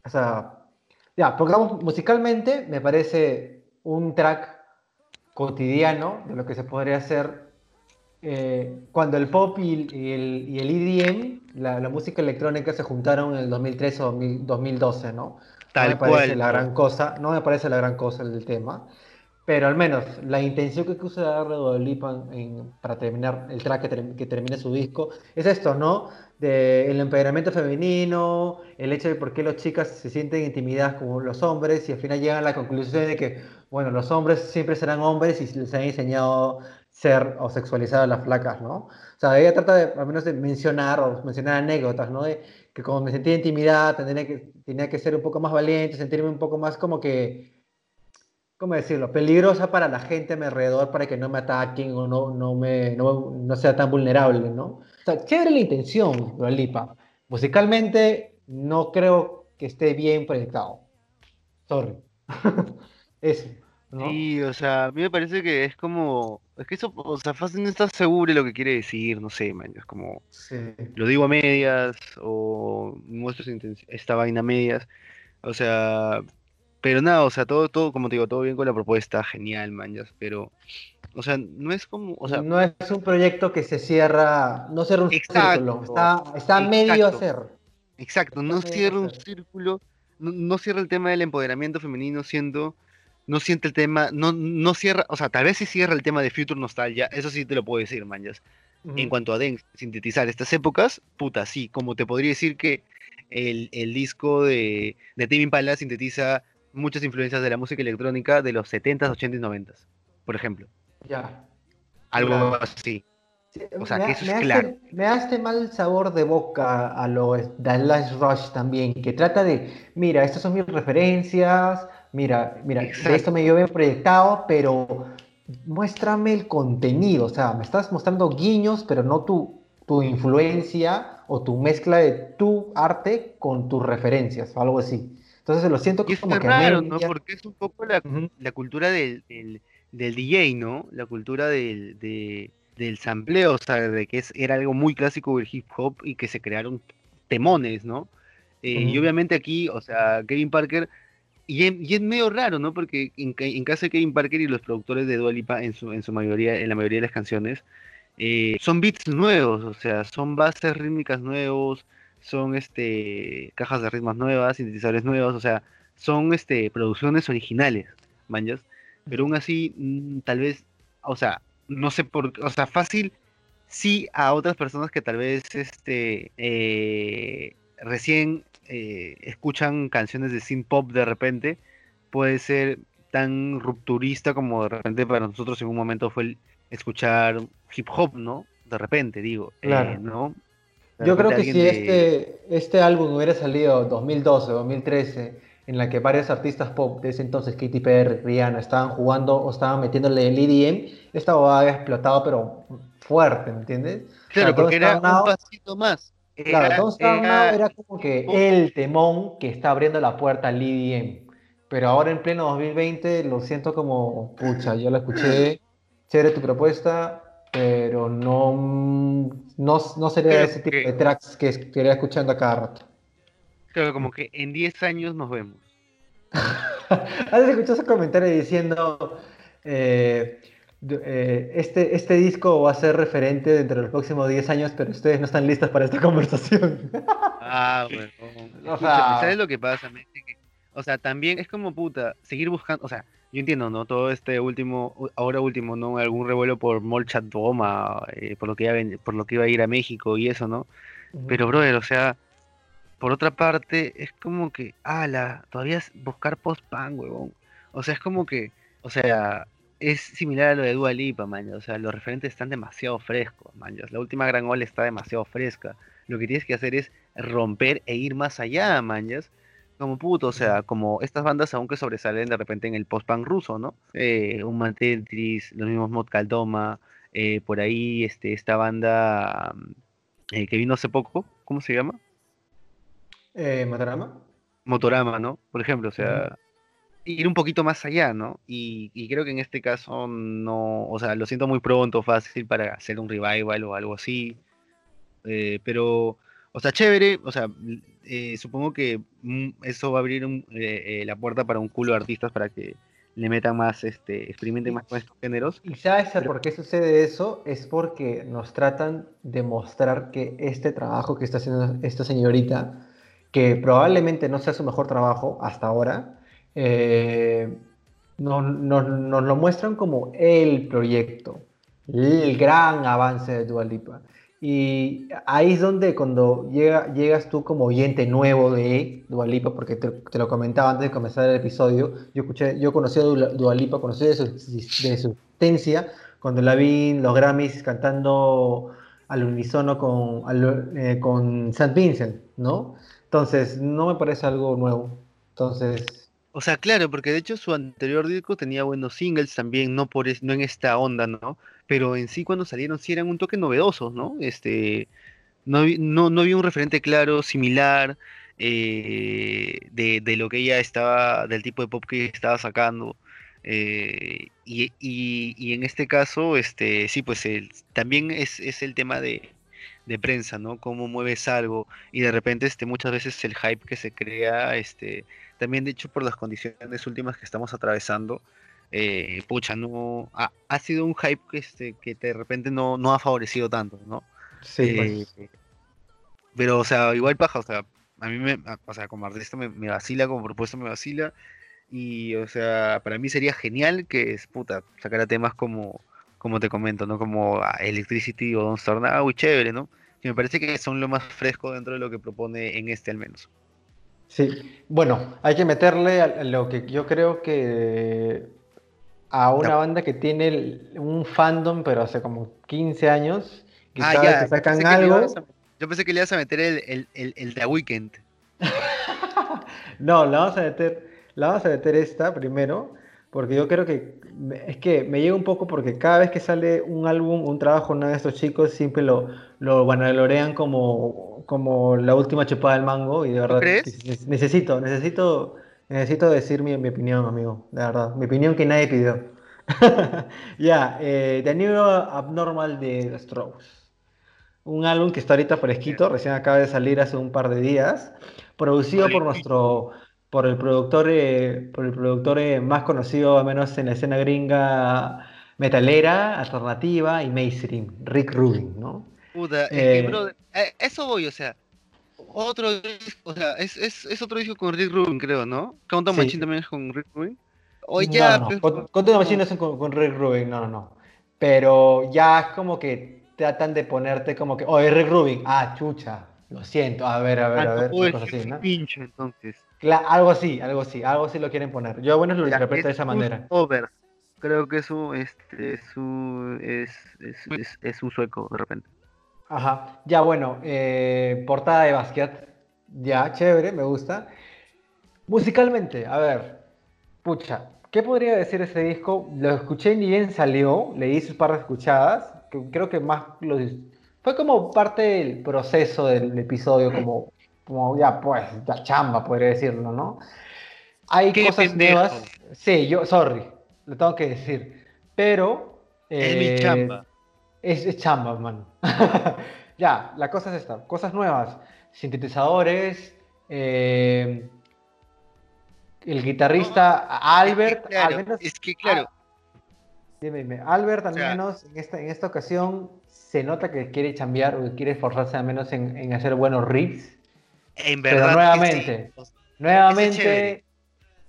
o sea, ya, porque musicalmente me parece un track cotidiano de lo que se podría hacer eh, cuando el pop y, y el, y el EDM, la, la música electrónica, se juntaron en el 2013 o 2000 2012, ¿no? No Tal me parece cual, la ¿no? gran cosa, no me parece la gran cosa el tema. Pero al menos la intención que quiso darle Dua Lipa en- para terminar el track que, ter- que termine su disco es esto, ¿no? De el empoderamiento femenino, el hecho de por qué las chicas se sienten intimidadas como los hombres y al final llegan a la conclusión de que, bueno, los hombres siempre serán hombres y les han enseñado ser o sexualizar a las flacas, ¿no? O sea, ella trata de, al menos de mencionar o mencionar anécdotas, ¿no? De que como me sentía intimidada, tenía que, tenía que ser un poco más valiente, sentirme un poco más como que ¿cómo decirlo? Peligrosa para la gente a mi alrededor para que no me ataquen o no, no, me, no, no sea tan vulnerable, ¿no? O sea, chévere la intención, Lipa. Musicalmente no creo que esté bien proyectado. Sorry. [LAUGHS] Eso, ¿no? Sí, o sea, a mí me parece que es como, es que eso, o sea, fácil no está seguro de lo que quiere decir, no sé, man, es como, Sí. lo digo a medias o muestro esta vaina a medias, o sea, pero nada, o sea, todo, todo, como te digo, todo bien con la propuesta, genial, manjas, pero, o sea, no es como, o sea, no es un proyecto que se cierra, no cierra un Exacto, círculo, está, está a medio exacto. hacer. exacto, no cierra un círculo, no, no cierra el tema del empoderamiento femenino siendo, no siente el tema, no, no cierra, o sea, tal vez sí cierra el tema de Future Nostalgia, eso sí te lo puedo decir, manjas. En Ujú. cuanto a den- sintetizar estas épocas, puta, sí, como te podría decir que el, el disco de, de Tame Impala sintetiza muchas influencias de la música electrónica de los 70s, 80s y 90s, por ejemplo. Ya. Algo Claro. así. Sí, O sea, me, que eso es hace, claro. me hace mal sabor de boca a lo The Last Rush también, que trata de, mira, estas son mis referencias, mira, mira, de esto me yo bien proyectado, pero muéstrame el contenido, o sea, me estás mostrando guiños, pero no tu, tu influencia o tu mezcla de tu arte con tus referencias, o algo así. Entonces lo siento Y es como que a raro, ¿no? Porque es un poco la, cultura del, del, del DJ, ¿no? La cultura del, de- del sampleo, o sea, de que es, era algo muy clásico del hip hop y que se crearon temones, ¿no? Eh, Y obviamente aquí, o sea, Kevin Parker, y es, medio raro, ¿no? Porque en, en caso de Kevin Parker y los productores de Dua Lipa, en su, en su mayoría, en la mayoría de las canciones, eh, son beats nuevos, o sea, son bases rítmicas nuevos, son este cajas de ritmos nuevas, sintetizadores nuevos, o sea, son este, producciones originales, manjas. Pero aún así, mm, tal vez, o sea, no sé por o sea, fácil, sí a otras personas que tal vez este, eh, recién eh, escuchan canciones de synth pop de repente, puede ser tan rupturista como de repente para nosotros en un momento fue el escuchar hip hop, ¿no? De repente, digo, eh, Claro. ¿no? De Yo creo que si de- este, este álbum hubiera salido 2012, 2013, en la que varios artistas pop de ese entonces, Katy Perry, Rihanna, estaban jugando o estaban metiéndole el EDM, esta bobada había explotado, pero fuerte, ¿me entiendes? Claro, porque era un pasito más. Claro, Don't Start era- Now era como que el temón que está abriendo la puerta al EDM. Pero ahora en pleno 2020 lo siento como, pucha, yo la escuché, chévere tu propuesta, pero no, no, no sería Creo ese tipo que- de tracks que estaría escuchando a cada rato. Claro, como que en 10 años nos vemos. [LAUGHS] ¿Has escuchado ese comentario diciendo, eh, eh, este, este disco va a ser referente dentro de los próximos 10 años, pero ustedes no están listos para esta [LAUGHS] conversación? Ah, [LAUGHS] bueno. O sea- ¿sabes lo que pasa? O sea, también es como puta, seguir buscando, o sea, yo entiendo, ¿no? Todo este último, ahora último, ¿no? Algún revuelo por Molchat Doma, eh, por lo que iba por lo que iba a ir a México y eso, ¿no? Pero, brother, o sea, por otra parte, es como que, ala, todavía es buscar post-punk, huevón. O sea, es como que, o sea, es similar a lo de Dua Lipa, man. O sea, los referentes están demasiado frescos, man. La última gran ola está demasiado fresca. Lo que tienes que hacer es romper e ir más allá, man. Como puto, o sea, como estas bandas aún que sobresalen de repente en el post-punk ruso, ¿no? Eh, un Tetris, los mismos Mod Kaldoma, eh, por ahí este, esta banda mm, eh, que vino hace poco, ¿cómo se llama? Eh, ¿Motorama? Motorama, ¿no? Por ejemplo, o sea, ir un poquito más allá, ¿no? Y, y creo que en este caso no, o sea, lo siento muy pronto, fácil para hacer un revival o algo así, eh, pero, o sea, chévere, o sea, eh, supongo que mm, eso va a abrir un- eh, la puerta para un culo de artistas para que le metan más, este, experimenten más con estos géneros. ¿Y sabes Pero- por qué sucede eso? Es porque nos tratan de mostrar que este trabajo que está haciendo esta señorita, que probablemente no sea su mejor trabajo hasta ahora, eh, nos, nos- nos lo muestran como el proyecto, el gran avance de Dua Lipa. Y ahí es donde cuando llega, llegas tú como oyente nuevo de Dua Lipa, porque te, te lo comentaba antes de comenzar el episodio, yo, escuché, yo conocí a Dua Lipa, conocí de su, de su existencia cuando la vi en los Grammys cantando al unísono con, al- eh, con St. Vincent, ¿no? Entonces, no me parece algo nuevo. Entonces, O sea, claro, porque de hecho su anterior disco tenía buenos singles también, no por es- no en esta onda, ¿no? Pero en sí cuando salieron sí eran un toque novedosos, ¿no? Este, no, no, no había un referente claro, similar, eh, de, de lo que ella estaba, del tipo de pop que estaba sacando. eh, y, y- y en este caso, este, sí, pues el- también es, es el tema de, de prensa, ¿no? Cómo mueves algo y de repente, este, muchas veces el hype que se crea, este, también de hecho por las condiciones últimas que estamos atravesando, eh, pucha, no, ha, ha sido un hype que, este, que de repente no, no ha favorecido tanto, ¿no? sí, pues. Eh, pero, o sea, igual paja, o sea, a mí me, o sea, como artista me, me vacila, como propuesta me vacila, y, o sea, para mí sería genial que, es, puta, sacara temas como, como te comento, ¿no? Como ah, Electricity o Don't Start Now, y chévere, ¿no? Que me parece que son lo más fresco dentro de lo que propone en este al menos. Sí, bueno, hay que meterle a lo que yo creo que a una banda que tiene un fandom, pero hace como 15 años, que Ah, ya, yo sacan pensé que le algo, a- yo pensé que le ibas a meter el, el, el, el The Weeknd. [LAUGHS] no, la vamos a meter, la vamos a meter esta primero, porque yo creo que es que me llega un poco porque cada vez que sale un álbum, un trabajo, uno de estos chicos siempre lo, lo vanaglorean como, como la última chupada del mango y de verdad crees? necesito, necesito, necesito decir mi, mi opinión, amigo, de verdad, mi opinión que nadie pidió. [LAUGHS] Ya, eh, The New Abnormal de The Strokes. Un álbum que está ahorita fresquito, recién acaba de salir hace un par de días, producido por nuestro, por el productor, eh, por el productor eh, más conocido, al menos en la escena gringa metalera, alternativa y mainstream, Rick Rubin, ¿no? Puta, es que, Eh, a eso voy, o sea, otro disco, o sea, es, es, es otro disco con Rick Rubin, creo, ¿no? Countdown Sí. Machine también es con Rick Rubin. O ya, no, no. con Tony Machine no es con, con Rick Rubin, no, no, no. Pero ya es como que tratan de ponerte como que, oye, Rick Rubin, ah, chucha, lo siento, a ver, a ver, a ver, no, una es cosa así, ¿no? pincho, entonces. Algo así, algo así, algo así lo quieren poner. Yo, bueno, lo interpreto de es esa manera. Over. Creo que es un, este, es un, es, es, es, es un sueco, de repente. Ajá, ya bueno, eh, portada de Basquiat, ya, chévere, me gusta. Musicalmente, a ver, pucha, ¿qué podría decir ese disco? Lo escuché ni bien salió, leí sus par de escuchadas, que creo que más lo dis- fue como parte del proceso del episodio, como, como ya pues, la chamba, podría decirlo, ¿no? Hay Qué cosas pendejo. nuevas, sí, yo, sorry, lo tengo que decir, pero... Es mi eh, chamba. Es, es chamba, man. [LAUGHS] ya, la cosa es esta. Cosas nuevas. Sintetizadores. eh, el guitarrista Albert. Es que, claro, al menos, es que claro, dime, dime, Albert al o sea- menos en esta, en esta ocasión se nota que quiere chambear o que quiere esforzarse al menos en, en hacer buenos riffs. en pero verdad. que nuevamente, sí. O sea, Nuevamente,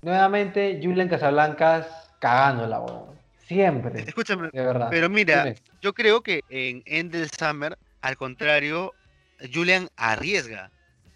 nuevamente, Julian Casablancas cagándola, weón. Siempre, Escúchame, de verdad. pero mira, Dime. Yo creo que en Endel Summer, al contrario, Julian arriesga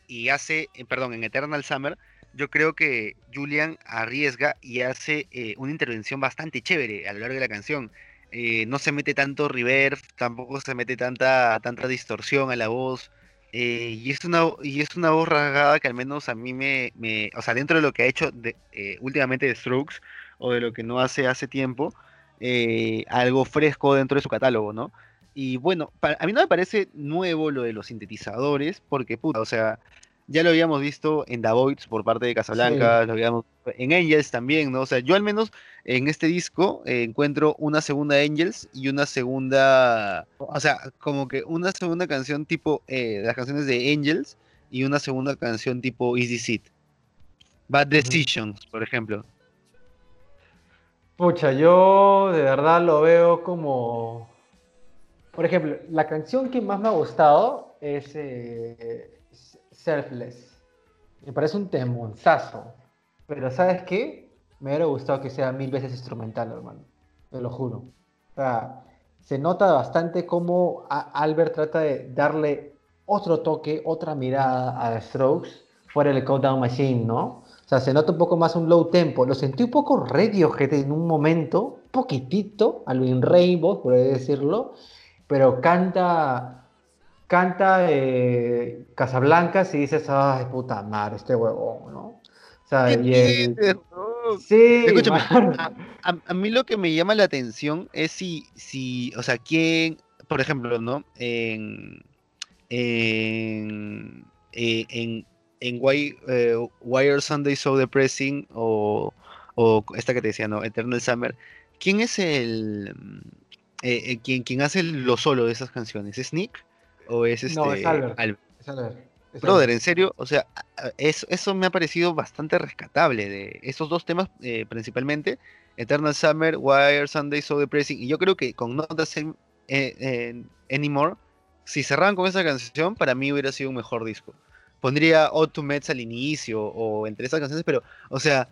y hace, eh, perdón, en Eternal Summer, yo creo que Julian arriesga y hace eh, una intervención bastante chévere a lo largo de la canción. Eh, no se mete tanto reverb, tampoco se mete tanta, tanta distorsión a la voz. y, es una, y es una voz rasgada que al menos a mí me, o sea, dentro de lo que ha hecho de- últimamente de Strokes o de lo que no hace hace tiempo, eh, algo fresco dentro de su catálogo, ¿no? Y bueno, a mí no me parece nuevo lo de los sintetizadores, porque puta, o sea, ya lo habíamos visto en The Voids por parte de Casablanca, lo habíamos en Angels también, ¿no? O sea, yo al menos en este disco eh, encuentro una segunda Angels y una segunda, o sea, como que una segunda canción tipo eh, las canciones de Angels y una segunda canción tipo Easy Seat. Bad Decisions, por ejemplo. Pucha, yo de verdad lo veo como. Por ejemplo, la canción que más me ha gustado es eh, Selfless. Me parece un temonzazo. Pero ¿sabes qué? Me hubiera gustado que sea mil veces instrumental, hermano. Te lo juro. O sea, se nota bastante cómo Albert trata de darle otro toque, otra mirada a The Strokes fuera del Countdown Machine, ¿no? O sea, se nota un poco más un low tempo. Lo sentí un poco Radiohead en un momento, poquitito, a lo in Rainbow, por decirlo, pero canta, canta eh, Casablancas y dices, ay, puta madre, este huevón, ¿no? O sea, ¿Qué y el... no? Sí, Escúchame, [LAUGHS] a, a- a mí lo que me llama la atención es si, si o sea, quién, por ejemplo, ¿no? En, en, eh, en, en Why, eh, Why Are Sundays So Depressing o, o esta que te decía, ¿no? Eternal Summer, ¿quién es el, eh, eh, quien, quien hace lo solo de esas canciones? ¿Es Nick o es este No, es Albert. Albert? Es Albert, Brother, en serio, o sea, eso, eso me ha parecido bastante rescatable de esos dos temas eh, principalmente, Eternal Summer, Why Are Sundays So Depressing, y yo creo que con Not the Same eh, eh, Anymore, si cerraban con esa canción, para mí hubiera sido un mejor disco. Pondría Odd to Mets al inicio o entre esas canciones, pero, o sea,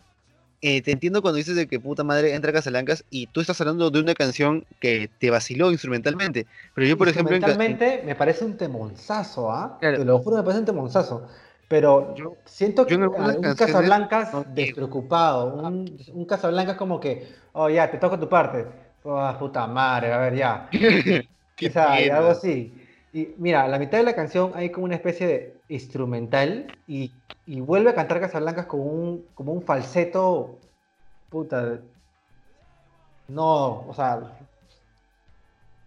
eh, te entiendo cuando dices de que puta madre entra Casalancas y tú estás hablando de una canción que te vaciló instrumentalmente, pero yo, por ejemplo, Instrumentalmente me parece un temonzazo, ¿ah? Claro. Te lo juro, me parece un temonzazo. Pero Yo- siento yo que ah, un Casablancas no despreocupado, un, un Casablancas como que, oh, ya, te toca tu parte. Oh, puta madre, a ver, ya. [LAUGHS] ¿Qué o y mierda? algo así. Y mira, a la mitad de la canción hay como una especie de instrumental y, y vuelve a cantar Casablancas como un, como un falseto, puta. No, o sea,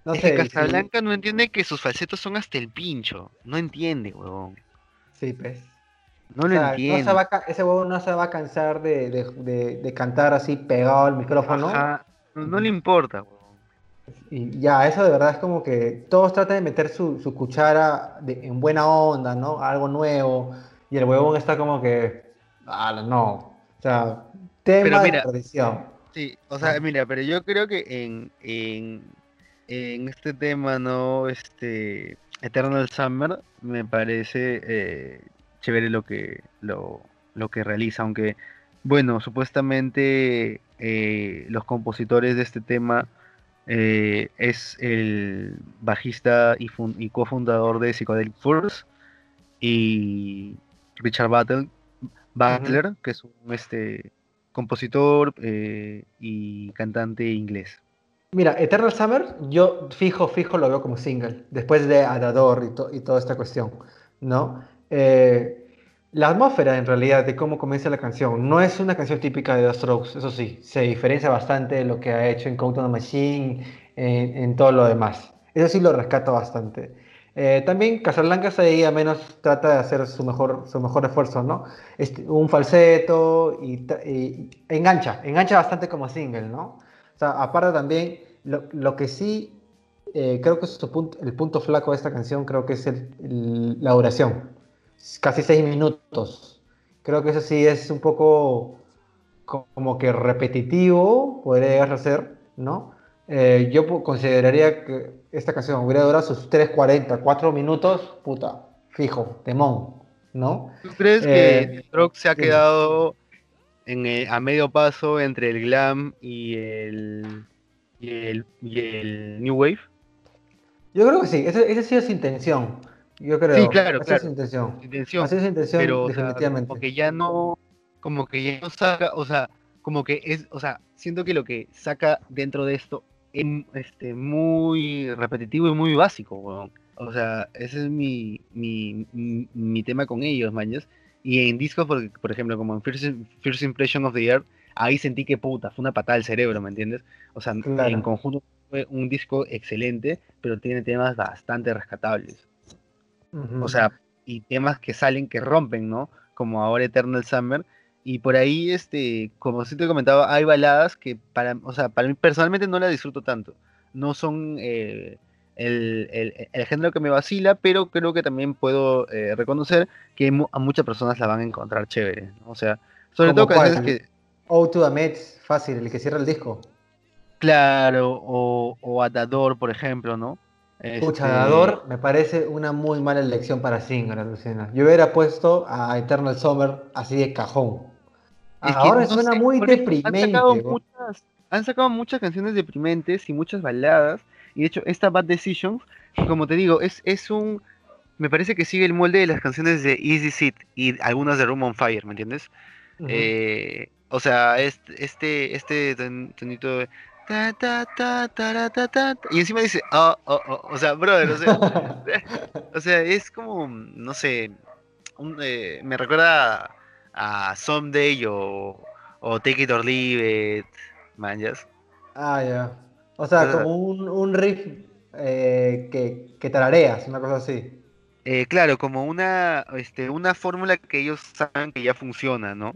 no Es sé. sí. Casablanca no entiende que sus falsetos son hasta el pincho. No entiende, huevón. Sí, pues. No O lo sea, no entiende. se va ese huevo no se va a cansar de, de- de- de cantar así pegado al micrófono. Ajá, No, no le importa, huevón. Y ya, eso de verdad es como que todos tratan de meter su, su cuchara de- en buena onda, ¿no? Algo nuevo. Y el huevón está como que. Ah, no. O sea, tema Pero de tradición. Sí, o sea, Ah. mira, pero yo creo que en, en, en este tema, ¿no? Este, Eternal Summer, me parece, eh, chévere lo que, lo, lo que realiza, aunque, bueno, supuestamente eh, los compositores de este tema eh, es el bajista y, y cofundador de Psychedelic Force y Richard Butler, que es un este, compositor eh, y cantante inglés. Mira, Eternal Summer, yo fijo, fijo lo veo como single, después de Adador y, y toda esta cuestión, ¿no? Eh, la atmósfera, en realidad, de cómo comienza la canción, no es una canción típica de The Strokes, eso sí, se diferencia bastante de lo que ha hecho en Countdown the Machine, en, en todo lo demás. Eso sí lo rescato bastante. Eh, también Casablanca ahí a menos trata de hacer su mejor, su mejor esfuerzo, ¿no? Este, un falseto y, engancha, engancha bastante como single, ¿no? O sea, aparte también, lo, lo que sí eh, creo que es punto, el punto flaco de esta canción, creo que es el, la duración. Casi seis minutos. Creo que eso sí es un poco como que repetitivo, podría llegar a ser, ¿no? Eh, yo consideraría que esta canción hubiera durado sus 3.40, 4 minutos, puta, fijo, temón, ¿no? ¿Tú crees que eh, Rock se ha quedado en a medio paso entre el glam y el, y el, y el New Wave? Yo creo que sí, esa, ha sido su intención. Yo creo. Sí, claro, esa Es su intención. intención. Esa es su intención, pero, definitivamente. como que ya no, como que ya no saca, o sea, como que es, o sea, siento que lo que saca dentro de esto es este, muy repetitivo y muy básico, O sea, ese es mi, mi, mi, tema con ellos, maños. Y en discos, por, por ejemplo, como en First, Impression of the Earth, ahí sentí que puta, fue una patada al cerebro, ¿me entiendes? O sea, en conjunto fue un disco excelente, pero tiene temas bastante rescatables. O sea, y temas que salen, que rompen, ¿no? Como ahora Eternal Summer, y por ahí, este, como sí te comentaba, hay baladas que para, o sea, para mí personalmente no las disfruto tanto. No son eh, el, el, género que me vacila, pero creo que también puedo eh, reconocer que a muchas personas la van a encontrar chévere. O sea, sobre todo canciones que... O to the fácil, el que cierra el disco. Claro, o, o Atador, por ejemplo, ¿no? Este... me parece una muy mala elección para Singer, Luciana. Yo hubiera puesto a Eternal Summer así de cajón. Ahora suena muy deprimente. Han sacado, muchas, canciones deprimentes y muchas baladas. Y de hecho, esta Bad Decisions, como te digo, es, es un. Me parece que sigue el molde de las canciones de Easy Seat y algunas de Room on Fire, ¿me entiendes? Eh, o sea, este, este, este tonito y encima dice, oh, oh, oh, o sea, brother, o sea, [LAUGHS] o sea, es como, no sé, eh, me recuerda a, Someday o, o, Take It or Leave It, manjas. Ah, ya. O sea, como un, un riff eh, que, que tarareas, una cosa así. Eh, claro, como una, este, una fórmula que ellos saben que ya funciona, ¿no?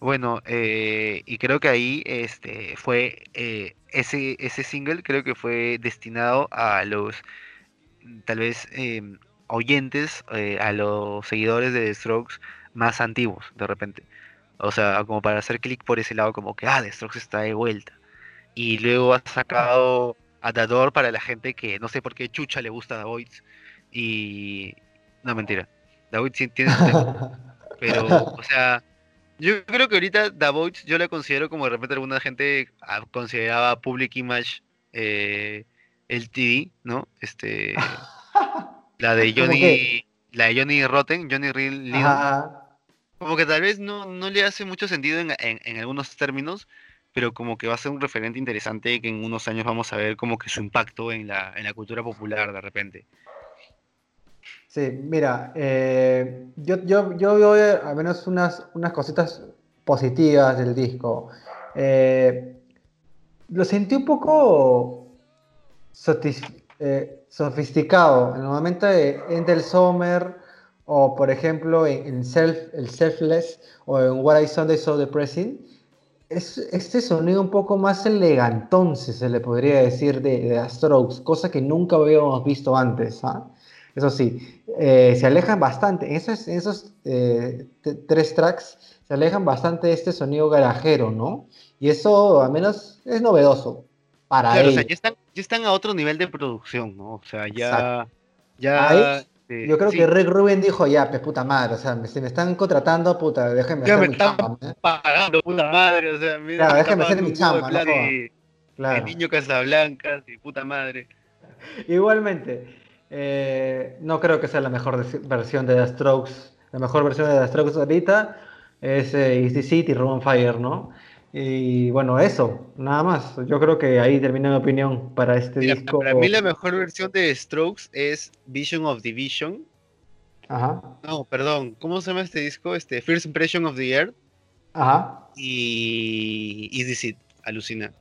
Bueno, eh, y creo que ahí este, fue eh, ese, ese single, creo que fue destinado a los, tal vez, em, oyentes, eh, a los seguidores de The Strokes más antiguos, de repente. O sea, como para hacer clic por ese lado, como que, ah, The Strokes está de vuelta. Y luego ha sacado Atador para la gente que no sé por qué Chucha le gusta a The Y. No, mentira. Sí tiene [LAUGHS] Pero, o sea yo creo que ahorita The Voice yo la considero como de repente alguna gente ah, consideraba Public Image eh, el TD, ¿no? Este [LAUGHS] la de Johnny la de Johnny Rotten, Johnny Real Como que tal vez no, no le hace mucho sentido en, en, algunos términos, pero como que va a ser un referente interesante que en unos años vamos a ver como que su impacto en la, en la cultura popular de repente. Sí, mira, eh, yo, yo, yo veo eh, al menos unas, unas cositas positivas del disco. Eh, lo sentí un poco sofisticado en el momento de Sommer o por ejemplo en, Self, el Selfless o en What I Sunday So Depressing. Es, este sonido un poco más elegantón, si se le podría decir, de, de Strokes, cosa que nunca habíamos visto antes. ¿ah? Eso sí, eh, se alejan bastante, esos, esos eh, tres tracks se alejan bastante de este sonido garajero, ¿no? Y eso al menos es novedoso para claro, O sea, ya están, ya están a otro nivel de producción, ¿no? O sea, ya... ya este, Yo creo sí, que Rick Rubin dijo, ya, pues puta madre, o sea, me- si me están contratando, puta, déjenme ya hacer me mi están chamba, ¿no? pagando, puta madre, o sea, mira, Claro, me déjame están hacer mi chamba, no Claro. El niño Casablanca, y puta madre. Igualmente, eh, no creo que sea la mejor versión de The Strokes. La mejor versión de The Strokes ahorita es eh, Easy City, Room Fire, ¿no? Y bueno, eso, nada más. Yo creo que ahí termina mi opinión para este Mira, disco. para mí la mejor versión de Strokes es Vision of Division. Ajá, No, perdón, ¿cómo se llama este disco? Este, First Impression of the Earth ajá. y Easy Seat, alucina.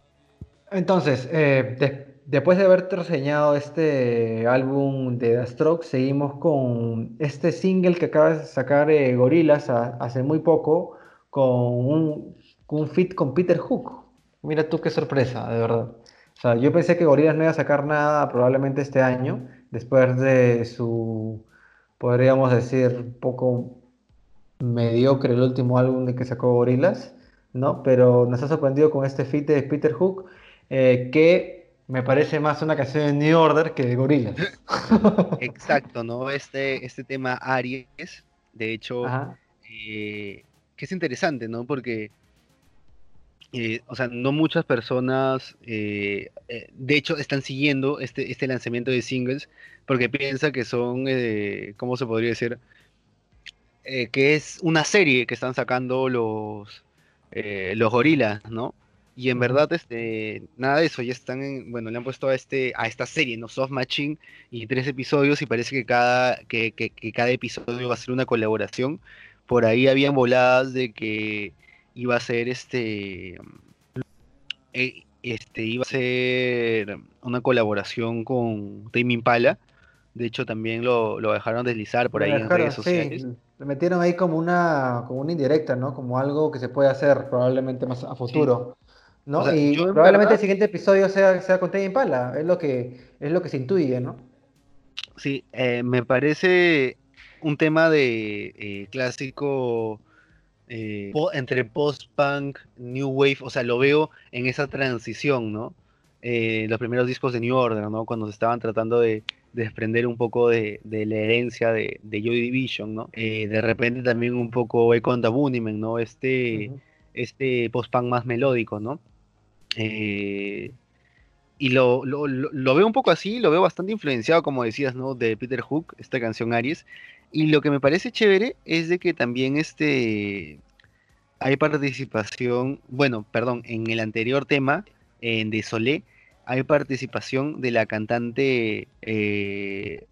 Entonces, eh, después de haber reseñado este álbum de The Strokes, seguimos con este single que acaba de sacar eh, Gorillaz a- hace muy poco con un, feat con Peter Hook. Mira tú qué sorpresa, de verdad. O sea, yo pensé que Gorillaz no iba a sacar nada probablemente este año, después de su, podríamos decir, poco mediocre el último álbum de que sacó Gorillaz, ¿no? Pero nos ha sorprendido con este feat de Peter Hook, eh, que me parece más una canción de New Order que de Gorillaz. [LAUGHS] Exacto, ¿no? Este, este tema Aries, de hecho, eh, que es interesante, ¿no? Porque, eh, o sea, no muchas personas, eh, eh, de hecho, están siguiendo este, este lanzamiento de singles porque piensan que son, eh, ¿cómo se podría decir? Que es una serie que están sacando los, eh, los gorilas, ¿no? Y en verdad, este, nada de eso, ya están en, bueno, le han puesto a este, a esta serie, ¿no? Soft Machine y tres episodios y parece que cada, que, que- que cada episodio va a ser una colaboración. Por ahí habían voladas de que iba a ser este, eh, este, iba a ser una colaboración con Tame Impala. De hecho, también lo, lo dejaron deslizar por ahí en redes sí, sociales. le metieron ahí como una, como una indirecta, ¿no? Como algo que se puede hacer probablemente más a futuro, ¿no? O sea, y yo probablemente verdad- el siguiente episodio sea, sea con Tame Impala, es lo que, es lo que se intuye, ¿no? Sí, eh, me parece un tema de eh, clásico eh, po- entre post-punk, new wave, o sea, lo veo en esa transición, ¿no? Los primeros discos de New Order, ¿no? Cuando se estaban tratando de, de desprender un poco de, de la herencia de, de Joy Division, ¿no? De repente también un poco Echo and the Bunnymen, ¿no? Este, este post-punk más melódico, ¿no? Eh, y lo, lo, lo- veo un poco así, lo veo bastante influenciado, como decías, ¿no? De Peter Hook, esta canción Aries. Y lo que me parece chévere es de que también este hay participación, bueno, perdón, en el anterior tema, en de Solé, hay participación de la cantante eh,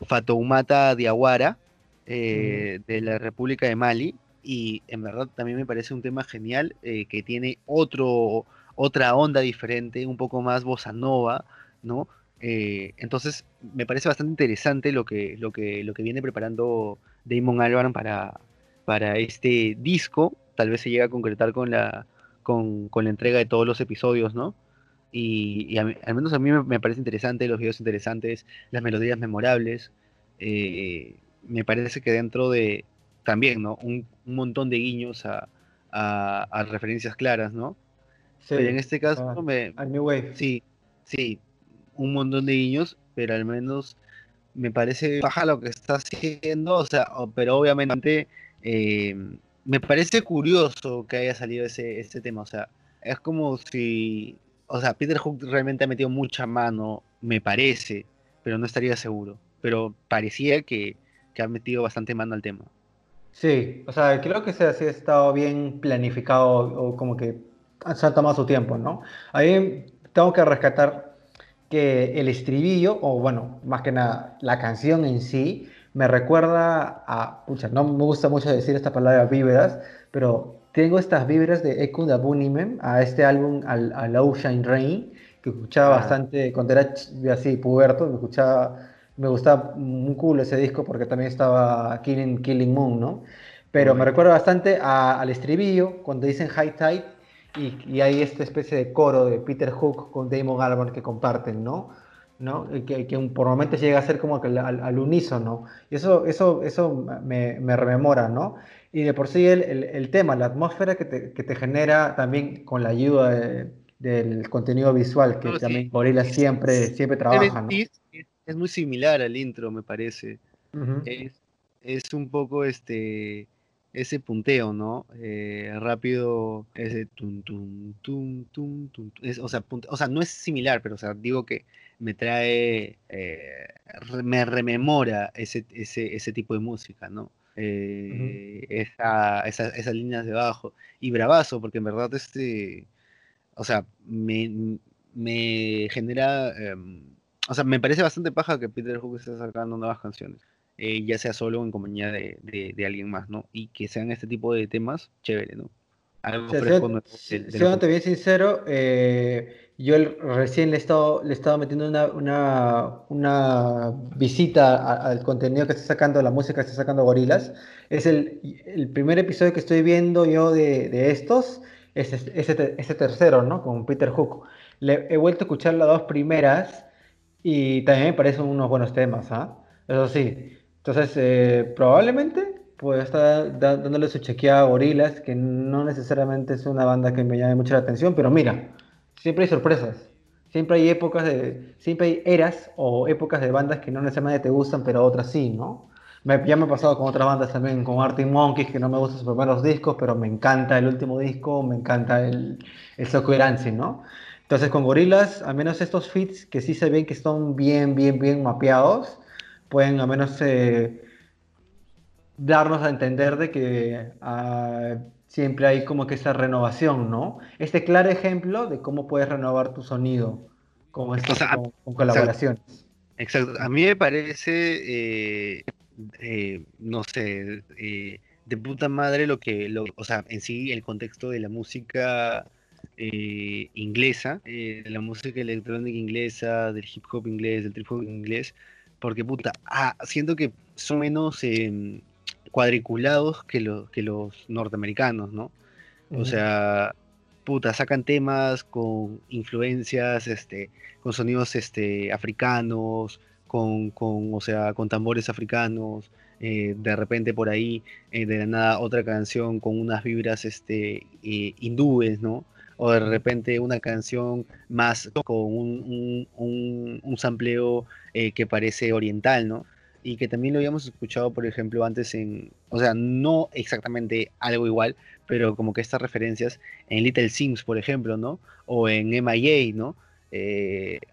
Fatoumata Diawara eh, de la República de Mali. Y en verdad también me parece un tema genial eh, que tiene otro, otra onda diferente, un poco más bossa nova, ¿no? Eh, entonces me parece bastante interesante lo que, lo que, lo que viene preparando Damon Albarn para, para este disco. Tal vez se llegue a concretar con la, con, con la entrega de todos los episodios, ¿no? Y, al menos a mí me, parece interesante, los videos interesantes, las melodías memorables. eh, me parece que dentro de también, ¿no? Un, montón de guiños a- a referencias claras, ¿no? Sí, Pero en este caso ah, me, a New Wave. Sí, sí, un montón de guiños, pero al menos me parece baja lo que está haciendo, o sea, pero obviamente eh, me parece curioso que haya salido ese, ese tema, o sea, es como si, o sea, Peter Hook realmente ha metido mucha mano, me parece, pero no estaría seguro, pero parecía que, que ha metido bastante mano al tema. Sí, o sea, creo que se ha estado bien planificado o como que se han tomado su tiempo, ¿no? Ahí tengo que rescatar que el estribillo, o bueno, más que nada, la canción en sí, me recuerda a, pucha, no me gusta mucho decir esta palabra vibras, pero tengo estas vibras de Echo the Bunnymen a este álbum, al, al Ocean Rain, que escuchaba Ah. bastante cuando era así puberto, me escuchaba, me gustaba un culo ese disco porque también estaba Killing, Killing Moon, ¿no? Pero me recuerda bastante a- al estribillo cuando dicen High Tide y, y hay esta especie de coro de Peter Hook con Damon Albarn que comparten, ¿no? ¿no? Que, que por momentos llega a ser como que al, al, unísono. Y eso, eso, eso me, me rememora, ¿no? Y de por sí el, el, el tema, la atmósfera que te, que te genera también con la ayuda de- del contenido visual, que No, sí. también Gorillaz siempre, siempre trabaja, ¿no? Es, es muy similar al intro, me parece. es, un poco este ese punteo, ¿no? Eh, rápido, ese tum, tum, tum, tum, tum, o, sea, o sea, no es similar, pero o sea, digo que me trae, eh, me rememora ese, ese, ese tipo de música, ¿no? Eh, esa, esas líneas de bajo. Y bravazo, porque en verdad este, o sea, me, me genera, em, o sea, me parece bastante paja que Peter Hook esté sacando nuevas canciones. Eh, ya sea solo en compañía de, de, alguien más, ¿no? Y que sean este tipo de temas, chévere, ¿no? Algo fresco. Siéndote bien sincero, eh, yo recién le he estado, le he estado metiendo una, una, una visita al contenido que está sacando, la música que está sacando Gorilas. Es el, el primer episodio que estoy viendo yo de, de estos, es ese, ese, tercero, ¿no? Con Peter Hook. Le, he vuelto a escuchar las dos primeras y también me parecen unos buenos temas, ¿ah? Eso sí, entonces, eh, probablemente pueda estar dándole su chequeada a Gorilas, que no necesariamente es una banda que me llame mucho la atención, pero mira, siempre hay sorpresas. Siempre hay épocas de. Siempre hay eras o épocas de bandas que no necesariamente te gustan, pero otras sí, ¿no? ya me ha pasado con otras bandas también, con Arctic Monkeys, que no me gustan sus primeros discos, pero me encanta el último disco, me encanta el, el Socoherancy, ¿no? Entonces, con Gorilas, al menos estos fits que sí se ven que están bien, bien, bien mapeados, pueden al menos eh, darnos a entender de que ah, siempre hay como que esa renovación, ¿no? Este claro ejemplo de cómo puedes renovar tu sonido con, estos, con, colaboraciones. Exacto. A mí me parece, eh, eh, no sé, de puta madre lo que, lo, o sea, en sí el contexto de la música inglesa, de la música electrónica inglesa, del hip hop inglés, del trip hop inglés, porque, puta, ah, siento que son menos em, cuadriculados que, los que los norteamericanos, ¿no? O sea, puta, sacan temas con influencias, este, con sonidos este, africanos, con, con, o sea, con tambores africanos, eh, de repente por ahí, eh, de la nada, otra canción con unas vibras este, eh, hindúes, ¿no? o de repente una canción más con un, un, sampleo eh, que parece oriental, ¿no? Y que también lo habíamos escuchado, por ejemplo, antes en, o sea, no exactamente algo igual, pero como que estas referencias en Little Sims, por ejemplo, ¿no? O en MIA, ¿no?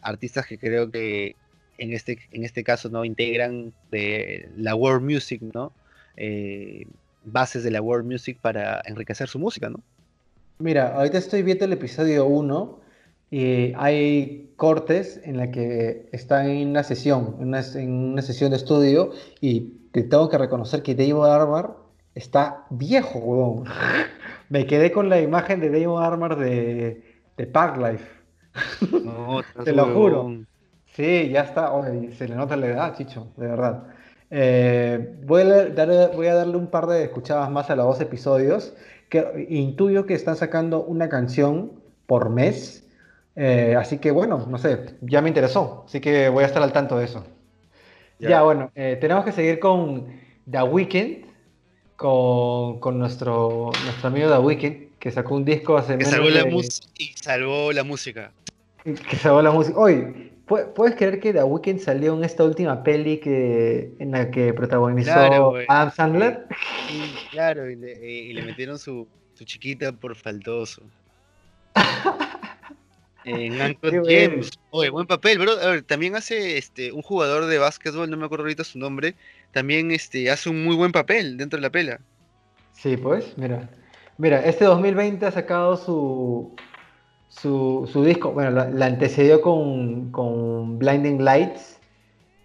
Artistas que creo que en este, en este caso, ¿no? Integran de la world music, ¿no? Eh, bases de la world music para enriquecer su música, ¿no? Mira, ahorita estoy viendo el episodio 1 y hay cortes en la que están en una sesión, en una, sesión de estudio y te tengo que reconocer que David Armor está viejo, weón. [LAUGHS] Me quedé con la imagen de David Armor de, de Parklife. No, te lo juro. Sí, ya está. se le nota la edad, Chicho, de verdad. Eh, voy, a voy a darle un par de escuchadas más a los dos episodios que intuyo que están sacando una canción por mes. Eh, así que bueno, no sé, ya me interesó. Así que voy a estar al tanto de eso. Ya, bueno, eh, tenemos que seguir con The Weeknd, con, con, nuestro, nuestro amigo The Weeknd, que sacó un disco hace que salvó la y salvó la música. Que salvó la música. Hoy, ¿Puedes creer que The Weeknd salió en esta última peli que, en la que protagonizó Adam Sandler? claro, y le, metieron su, chiquita por faltoso. [LAUGHS] en Uncle James. Oye, buen papel, bro. A ver, también hace este un jugador de básquetbol, no me acuerdo ahorita su nombre, también este hace un muy buen papel dentro de la pela. Sí, pues, mira. Mira, este 2020 ha sacado su, su, su disco, bueno, la, antecedió con, con, Blinding Lights,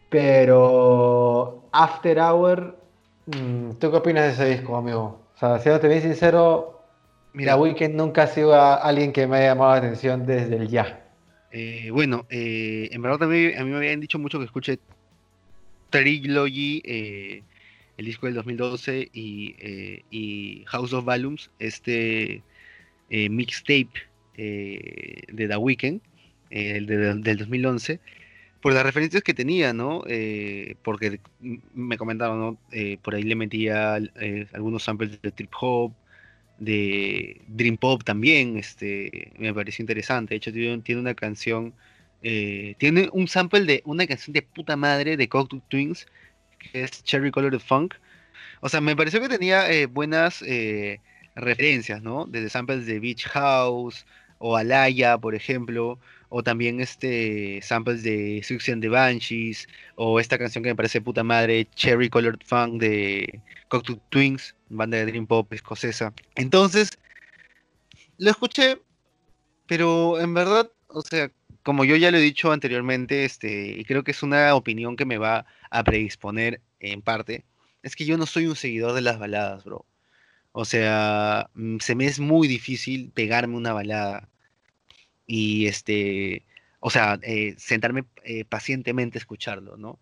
pero After Hour, mm, ¿tú qué opinas de ese disco, amigo? O sea, siéndote bien sincero, Mira, Weekend nunca ha sido alguien que me haya llamado la atención desde el ya. Eh, bueno, eh, en verdad también a mí me habían dicho mucho que escuché Trilogy, eh, el disco del 2012, y, y House of Volumes, este mixtape eh, de The Weeknd, eh, el del 2011, por las referencias que tenía, ¿no? Eh, porque me comentaron, ¿no? por ahí le metía algunos samples de trip hop, de dream pop también, este, me pareció interesante. De hecho, tiene, una canción, tiene un sample de una canción de puta madre de Cocteau Twins que es Cherry Colored Funk. O sea, me pareció que tenía buenas referencias, ¿no? Desde samples de Beach House o Alaya, por ejemplo, o también este samples de Suction de Banshees, o esta canción que me parece puta madre, Cherry Colored Funk de Cocteau Twins, banda de Dream Pop escocesa. Entonces, lo escuché, pero en verdad, o sea, como yo ya lo he dicho anteriormente, este, y creo que es una opinión que me va a predisponer en parte, es que yo no soy un seguidor de las baladas, bro. O sea, mm, se me es muy difícil pegarme una balada y este, o sea, eh, sentarme eh, pacientemente a escucharlo, ¿no?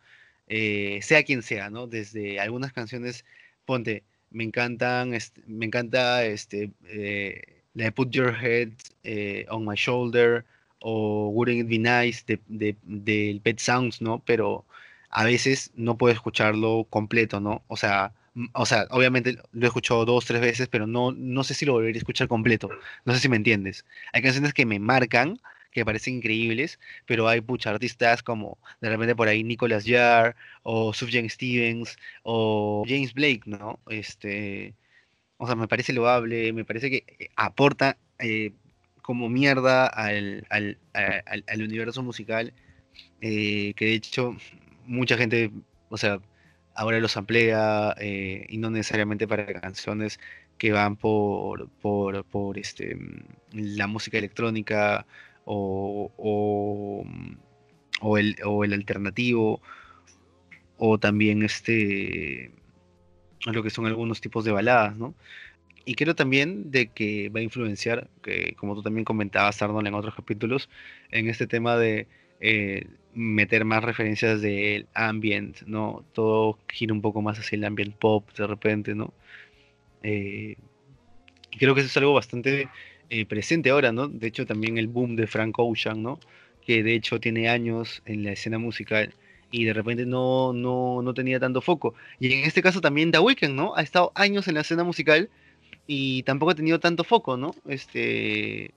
Eh, sea quien sea, ¿no? Desde algunas canciones, ponte, me encantan, este, me encanta este, la de Put Your Head on My Shoulder o Wouldn't It Be Nice del de, Pet Sounds, ¿no? Pero a veces no puedo escucharlo completo, ¿no? O sea, o sea, obviamente lo he escuchado dos, tres veces, pero no, no sé si lo volvería a escuchar completo. No sé si me entiendes. Hay canciones que me marcan, que parecen increíbles, pero hay muchos artistas como de repente por ahí Nicholas Jarre, o Sufjan Stevens, o James Blake, ¿no? Este, o sea, me parece loable, me parece que eh, aporta eh, como mierda al, al, al, universo musical, eh, que de hecho mucha gente, o sea, ahora los amplía eh, y no necesariamente para canciones que van por, por, por este, mm, la música electrónica o, o, o, el, o el alternativo o también este lo que son algunos tipos de baladas, ¿no? Y creo también de que va a influenciar, que como tú también comentabas, Arnold, en otros capítulos, en este tema de eh, meter más referencias del ambient, ¿no? Todo gira un poco más hacia el ambient pop de repente, ¿no? Eh, creo que eso es algo bastante eh, presente ahora, ¿no? De hecho, también el boom de Frank Ocean, ¿no? Que de hecho tiene años en la escena musical y de repente no, no, no tenía tanto foco. Y en este caso también The Weeknd, ¿no? Ha estado años en la escena musical y tampoco ha tenido tanto foco, ¿no? Este,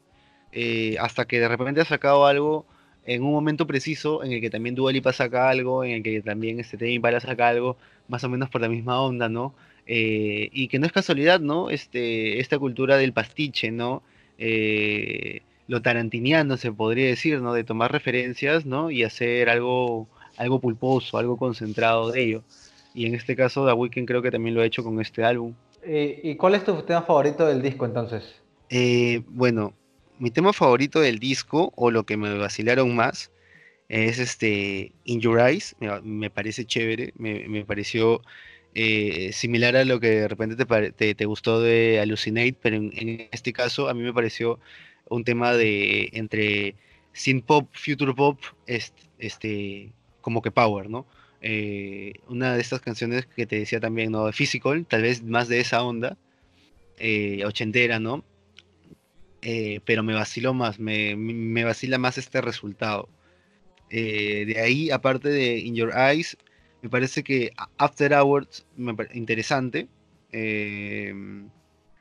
eh, hasta que de repente ha sacado algo en un momento preciso en el que también Dua Lipa saca algo, en el que también este Tame Impala saca algo, más o menos por la misma onda, ¿no? Eh, y que no es casualidad, ¿no? Este, esta cultura del pastiche, ¿no? Eh, lo tarantiniano se podría decir, ¿no? De tomar referencias, ¿no? Y hacer algo, algo pulposo, algo concentrado de ello. Y en este caso, The Weeknd creo que también lo ha hecho con este álbum. Eh, ¿Y cuál es tu tema favorito del disco entonces? bueno, mi tema favorito del disco, o lo que me vacilaron más, es este In Your Eyes. Me, parece chévere, me, pareció eh, similar a lo que de repente te, te, gustó de Hallucinate, pero en, este caso a mí me pareció un tema de entre synth pop, future pop, este, como que power, ¿no? Eh, una de estas canciones que te decía también, ¿no? Physical, tal vez más de esa onda, eh, ochentera, ¿no? Eh, pero me vaciló más, me, me, vacila más este resultado. Eh, de ahí, aparte de In Your Eyes, me parece que After Hours, me interesante. Em,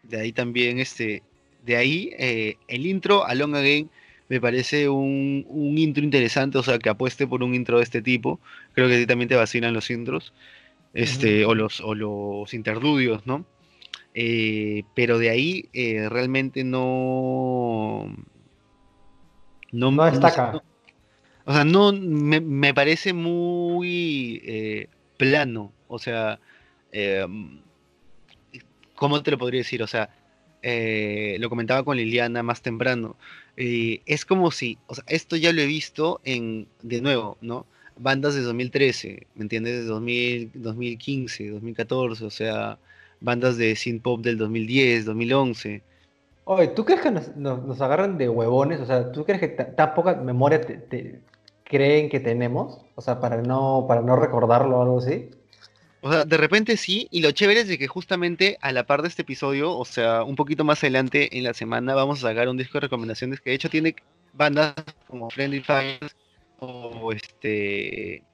de ahí también, este, de ahí, eh, el intro, Along Again, me parece un, un, intro interesante, o sea, que apueste por un intro de este tipo. Creo que también te vacilan los intros, este, o, los, o los interludios, ¿no? Eh, pero de ahí eh, realmente no. No, destaca. o sea, no me, parece muy eh, plano. O sea, ¿cómo te lo podría decir? O sea, lo comentaba con Liliana más temprano. es como si, o sea, esto ya lo he visto en, de nuevo, ¿no? Bandas de 2013, ¿me entiendes? De 2000, 2015, 2014, o sea, bandas de synth pop del 2010, 2011. Oye, ¿tú crees que nos, agarran de huevones? O sea, ¿tú crees que tan poca memoria te, creen que tenemos? O sea, para no, para no recordarlo o algo así. O sea, de repente sí, y lo chévere es de que justamente a la par de este episodio, o sea, un poquito más adelante en la semana, vamos a sacar un disco de recomendaciones que de hecho tiene bandas como Friendly Fire o este.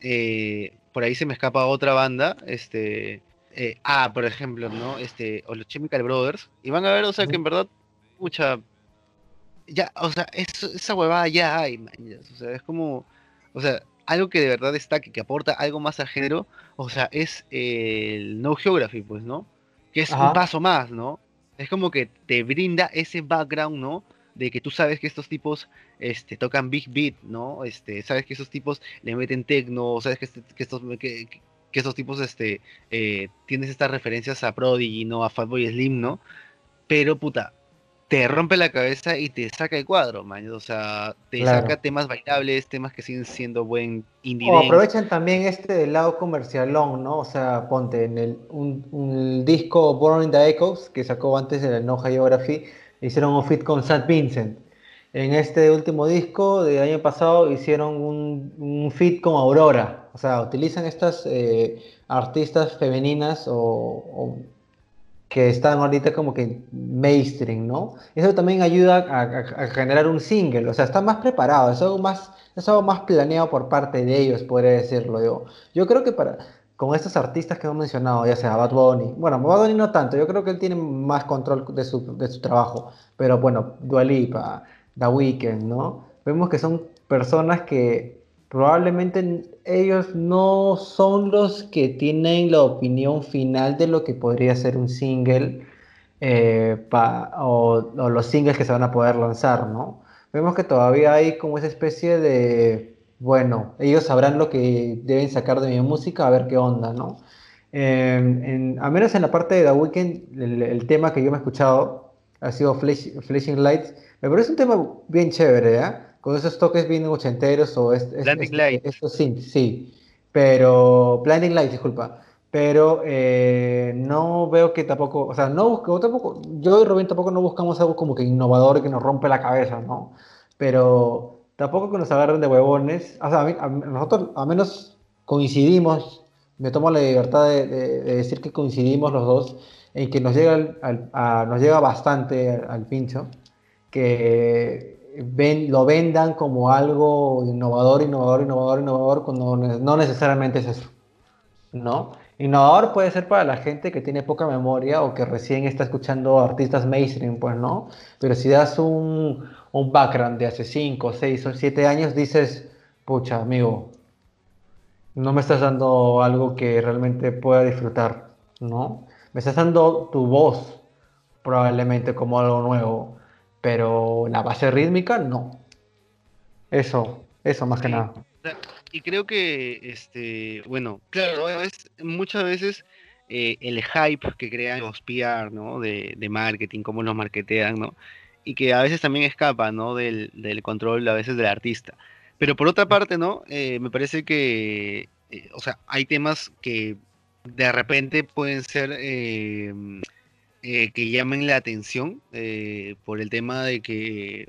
Eh, por ahí se me escapa otra banda, este eh, ah, por ejemplo, ¿no? Este, o los Chemical Brothers, y van a ver, o sea, que en verdad, mucha, ya, o sea, esa huevada ya hay, man, o sea, es como, o sea, algo que de verdad destaque, que aporta algo más al género, o sea, es el No Geography, pues, ¿no? Que es un paso más, ¿no? Es como que te brinda ese background, ¿no? De que tú sabes que estos tipos este, tocan Big Beat, ¿no? Este, sabes que estos tipos le meten techno, sabes que, este, estos, que, estos tipos este, eh, tienes estas referencias a Prodigy, ¿no? A Fatboy Slim, ¿no? Pero, puta, te rompe la cabeza y te saca el cuadro, man. O sea, te saca temas bailables, temas que siguen siendo buen indie. O aprovechan también este del lado comercialón, ¿no? O sea, ponte en el un, disco Born in the Echoes que sacó antes de la No Geography, hicieron un fit con St. Vincent. En este último disco del año pasado hicieron un, un fit con Aurora. O sea, utilizan estas eh, artistas femeninas o que están ahorita como que mainstream, ¿no? Eso también ayuda a, generar un single, o sea, están más preparados, es algo más, es algo más planeado por parte de ellos, podría decirlo yo. Yo creo que para, con estos artistas que hemos mencionado, ya sea Bad Bunny, bueno, Bad Bunny no tanto, yo creo que él tiene más control de su, de su trabajo, pero bueno, Dua Lipa, The Weeknd, ¿no? Vemos que son personas que probablemente ellos no son los que tienen la opinión final de lo que podría ser un single eh, o, los singles que se van a poder lanzar, ¿no? Vemos que todavía hay como esa especie de, bueno, ellos sabrán lo que deben sacar de mi música, a ver qué onda, ¿no? Em, a menos en la parte de The Weeknd, el, tema que yo me he escuchado ha sido Flashing Lights. Me parece un tema bien chévere, ¿eh? Con esos toques bien ochenteros o es, Blinding Light. Esto sí, sí, pero Blinding Light, disculpa. Pero eh, no veo que tampoco, o sea, no busco, tampoco, yo y Rubén tampoco no buscamos algo como que innovador que nos rompe la cabeza, ¿no? Pero tampoco que nos agarren de huevones. O sea, a nosotros al menos coincidimos, me tomo la libertad de, decir que coincidimos los dos en que nos llega, nos llega bastante al pincho, que lo vendan como algo innovador, innovador, innovador, innovador, cuando no necesariamente es eso. ¿No? Innovador puede ser para la gente que tiene poca memoria o que recién está escuchando artistas mainstream, pues no. Pero si das un, un background de hace 5, 6 o 7 años, dices, pucha, amigo, no me estás dando algo que realmente pueda disfrutar, ¿no? Me estás dando tu voz, probablemente como algo nuevo pero la base rítmica no. Eso, eso más que nada. Y creo que, este, bueno, claro, muchas veces eh, el hype que crean los PR, ¿no? De, de, marketing, cómo los marketean, ¿no? Y que a veces también escapa, ¿no? Del, del control a veces del artista. Pero por otra parte, ¿no? Eh, me parece que, eh, o sea, hay temas que de repente pueden ser eh, que llamen la atención eh, por el tema de que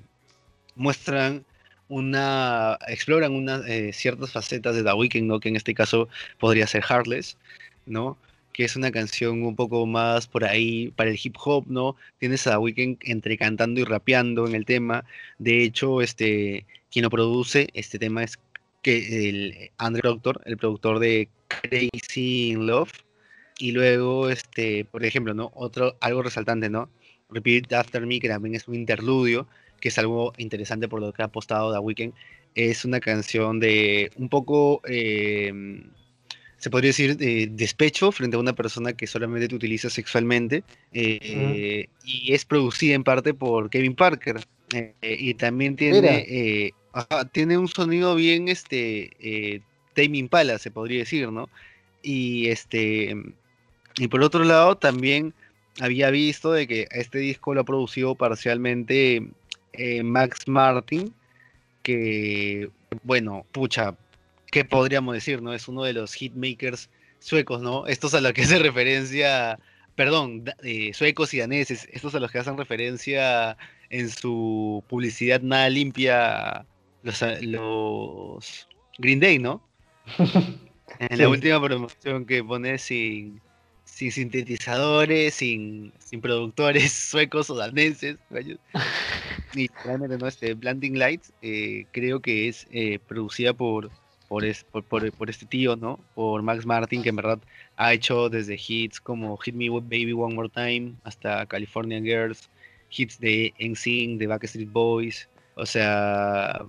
muestran una, exploran unas eh, ciertas facetas de The Weeknd, ¿no? Que en este caso podría ser Heartless, ¿no? Que es una canción un poco más por ahí para el hip hop, ¿no? Tienes a The Weeknd entre cantando y rapeando en el tema. De hecho, este, quien lo produce, este tema es que el Andrew Doctor, el productor de Crazy in Love, y luego, este, por ejemplo, ¿no? Otro, algo resaltante, ¿no? Repeat After Me, que también es un interludio, que es algo interesante por lo que ha apostado The Weeknd. Es una canción de un poco, em, se podría decir, de despecho frente a una persona que solamente te utiliza sexualmente. Eh, y es producida en parte por Kevin Parker. Eh, y también tiene, eh, tiene un sonido bien, este, Tame Impala, se podría decir, ¿no? Y este y por otro lado, también había visto de que este disco lo ha producido parcialmente eh, Max Martin, que, bueno, pucha, ¿qué podríamos decir? no Es uno de los hitmakers suecos, ¿no? Estos a los que hace referencia, perdón, eh, suecos y daneses, estos a los que hacen referencia en su publicidad nada limpia los, los Green Day, ¿no? [LAUGHS] En la última promoción que pone sin sin sintetizadores, sin, sin productores [LAUGHS] suecos o daneses. [LAUGHS] y realmente no, este Blinding Lights eh, creo que es eh, producida por por, por, por, este tío, ¿no? Por Max Martin, que en verdad ha hecho desde hits como Hit Me Baby One More Time hasta California Girls, hits de NSYNC, de Backstreet Boys, o sea,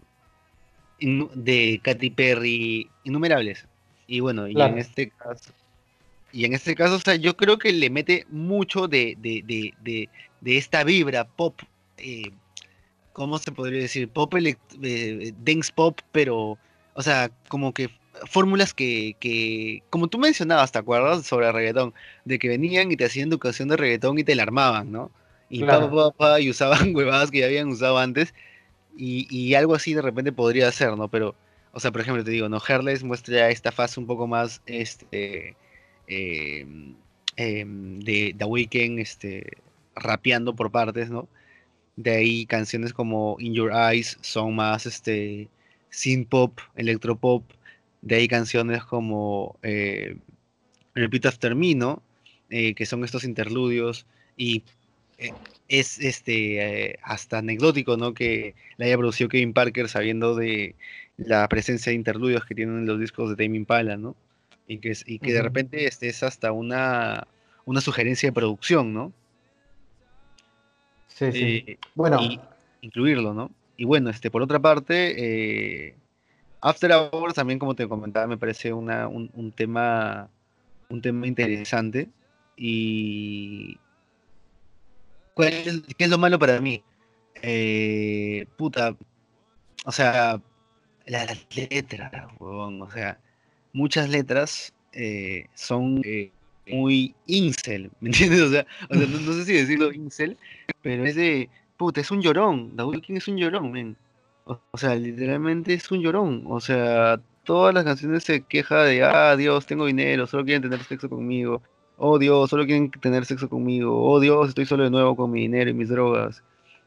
de Katy Perry, innumerables. Y bueno, y en este caso, y en este caso, o sea, yo creo que le mete mucho de, de, de, de, de esta vibra pop, eh, ¿cómo se podría decir? Pop, eh, dance pop, pero, o sea, como que fórmulas que, que, como tú mencionabas, ¿te acuerdas? Sobre reggaetón, de que venían y te hacían educación de reggaetón y te la armaban, ¿no? Y, y usaban [LAUGHS] huevadas que ya habían usado antes, y, y, algo así de repente podría ser, ¿no? Pero, o sea, por ejemplo, te digo, ¿no? Herles muestra esta fase un poco más, este, em, em, de The Weeknd, este, rapeando por partes, ¿no? De ahí canciones como In Your Eyes son más, este, synth pop, electropop, de ahí canciones como eh, Repeat After Me. Eh, que son estos interludios y eh, es este hasta anecdótico, ¿no? Que la haya producido Kevin Parker sabiendo de la presencia de interludios que tienen los discos de Tame Impala, ¿no? Y que, y que de repente este es hasta una, una sugerencia de producción, ¿no? Sí, sí. bueno. incluirlo, ¿no? Y bueno, este, por otra parte, After Hours también, como te comentaba, me parece una, un, tema un tema interesante. Y ¿qué es lo malo para mí? Eh, puta, o sea, las letras, o sea, muchas letras eh, son eh, muy incel, ¿me entiendes? [LAUGHS] O sea, no, sé si decirlo incel, pero es de, puta, es un llorón, David King es un llorón, men. O, sea, literalmente es un llorón. O sea, todas las canciones se queja de, ah, Dios, tengo dinero, solo quieren tener sexo conmigo. Oh, Dios, solo quieren tener sexo conmigo. Oh, Dios, estoy solo de nuevo con mi dinero y mis drogas.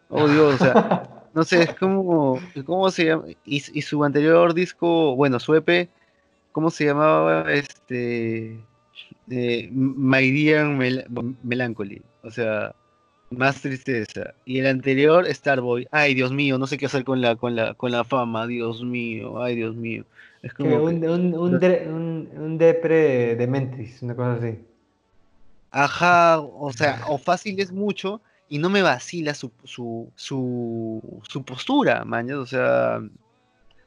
Oh, Dios, o sea, [LAUGHS] no sé, es como, ¿cómo se llama? Y, su anterior disco, bueno, su EP, ¿cómo se llamaba? Este, eh, My Dear Melancholy. O sea, más tristeza. Y el anterior, Starboy. Ay, Dios mío, no sé qué hacer con la, con la, con la fama. Dios mío, ay, Dios mío. Es como un, un, un, un, depre de mentis, una cosa así. Ajá, o sea, o fácil es mucho y no me vacila su, su, su, su postura, mañas. O sea,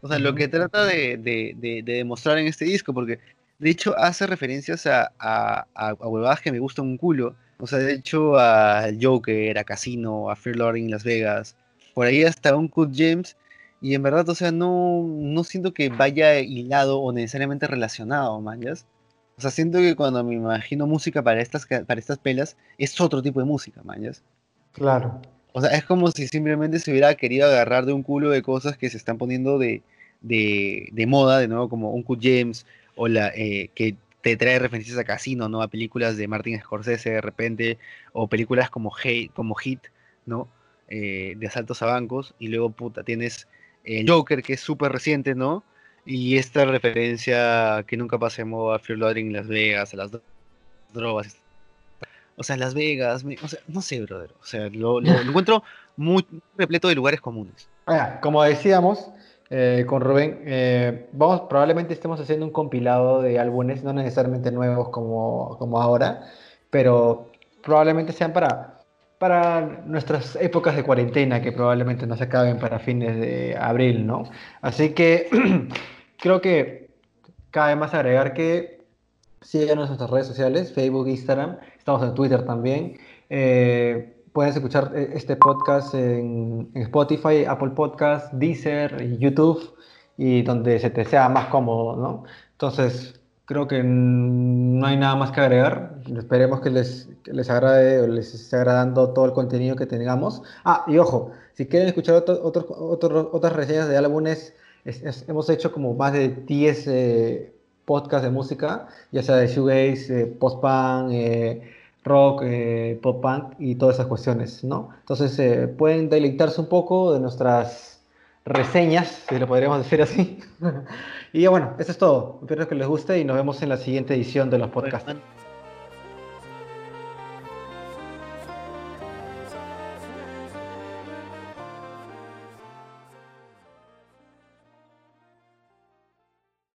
o sea, lo que trata de, de, de, demostrar en este disco, porque de hecho hace referencias a, a, a, a huevadas que me gustan un culo o sea, de hecho, a Joker, a Casino, a Fear Lord en Las Vegas, por ahí hasta un Cut James, y en verdad, o sea, no, no siento que vaya hilado o necesariamente relacionado, manjas. O sea, siento que cuando me imagino música para estas, para estas pelas, es otro tipo de música, manjas. Claro. O sea, es como si simplemente se hubiera querido agarrar de un culo de cosas que se están poniendo de, de, de moda, de nuevo, como un Cut James, o la, eh, que te trae referencias a Casino, ¿no? A películas de Martin Scorsese de repente, o películas como, como Hit, ¿no? Eh, de asaltos a bancos, y luego, puta, tienes el Joker, que es súper reciente, ¿no? Y esta referencia que nunca pasemos a Fear Loading en Las Vegas, a las drogas. O sea, Las Vegas, o sea, no sé, brother. O sea, lo, lo [LAUGHS] encuentro muy repleto de lugares comunes. como decíamos, eh, con Rubén, eh, vamos, probablemente estemos haciendo un compilado de álbumes, no necesariamente nuevos como, como ahora, pero probablemente sean para, para nuestras épocas de cuarentena, que probablemente no se acaben para fines de abril, ¿no? Así que [CLEARS THROAT] creo que cabe más agregar que sigan nuestras redes sociales, Facebook, Instagram, estamos en Twitter también. Eh, Puedes escuchar eh, este podcast en, Spotify, Apple Podcast, Deezer, YouTube y donde se te sea más cómodo, ¿no? Entonces, creo que no hay nada más que agregar. Esperemos que les, les agrade o les esté agradando todo el contenido que tengamos. Ah, y ojo, si quieren escuchar otros otras reseñas de álbumes, hemos hecho como más de 10 eh, podcasts de música, ya sea de shoegaze, eh, post-punk, eh, rock, eh, pop punk y todas esas cuestiones, ¿no? Entonces eh, pueden deleitarse un poco de nuestras reseñas, si lo podríamos [LAUGHS] decir así. [LAUGHS] y bueno, eso es todo. Espero que les guste y nos vemos en la siguiente edición de los podcasts.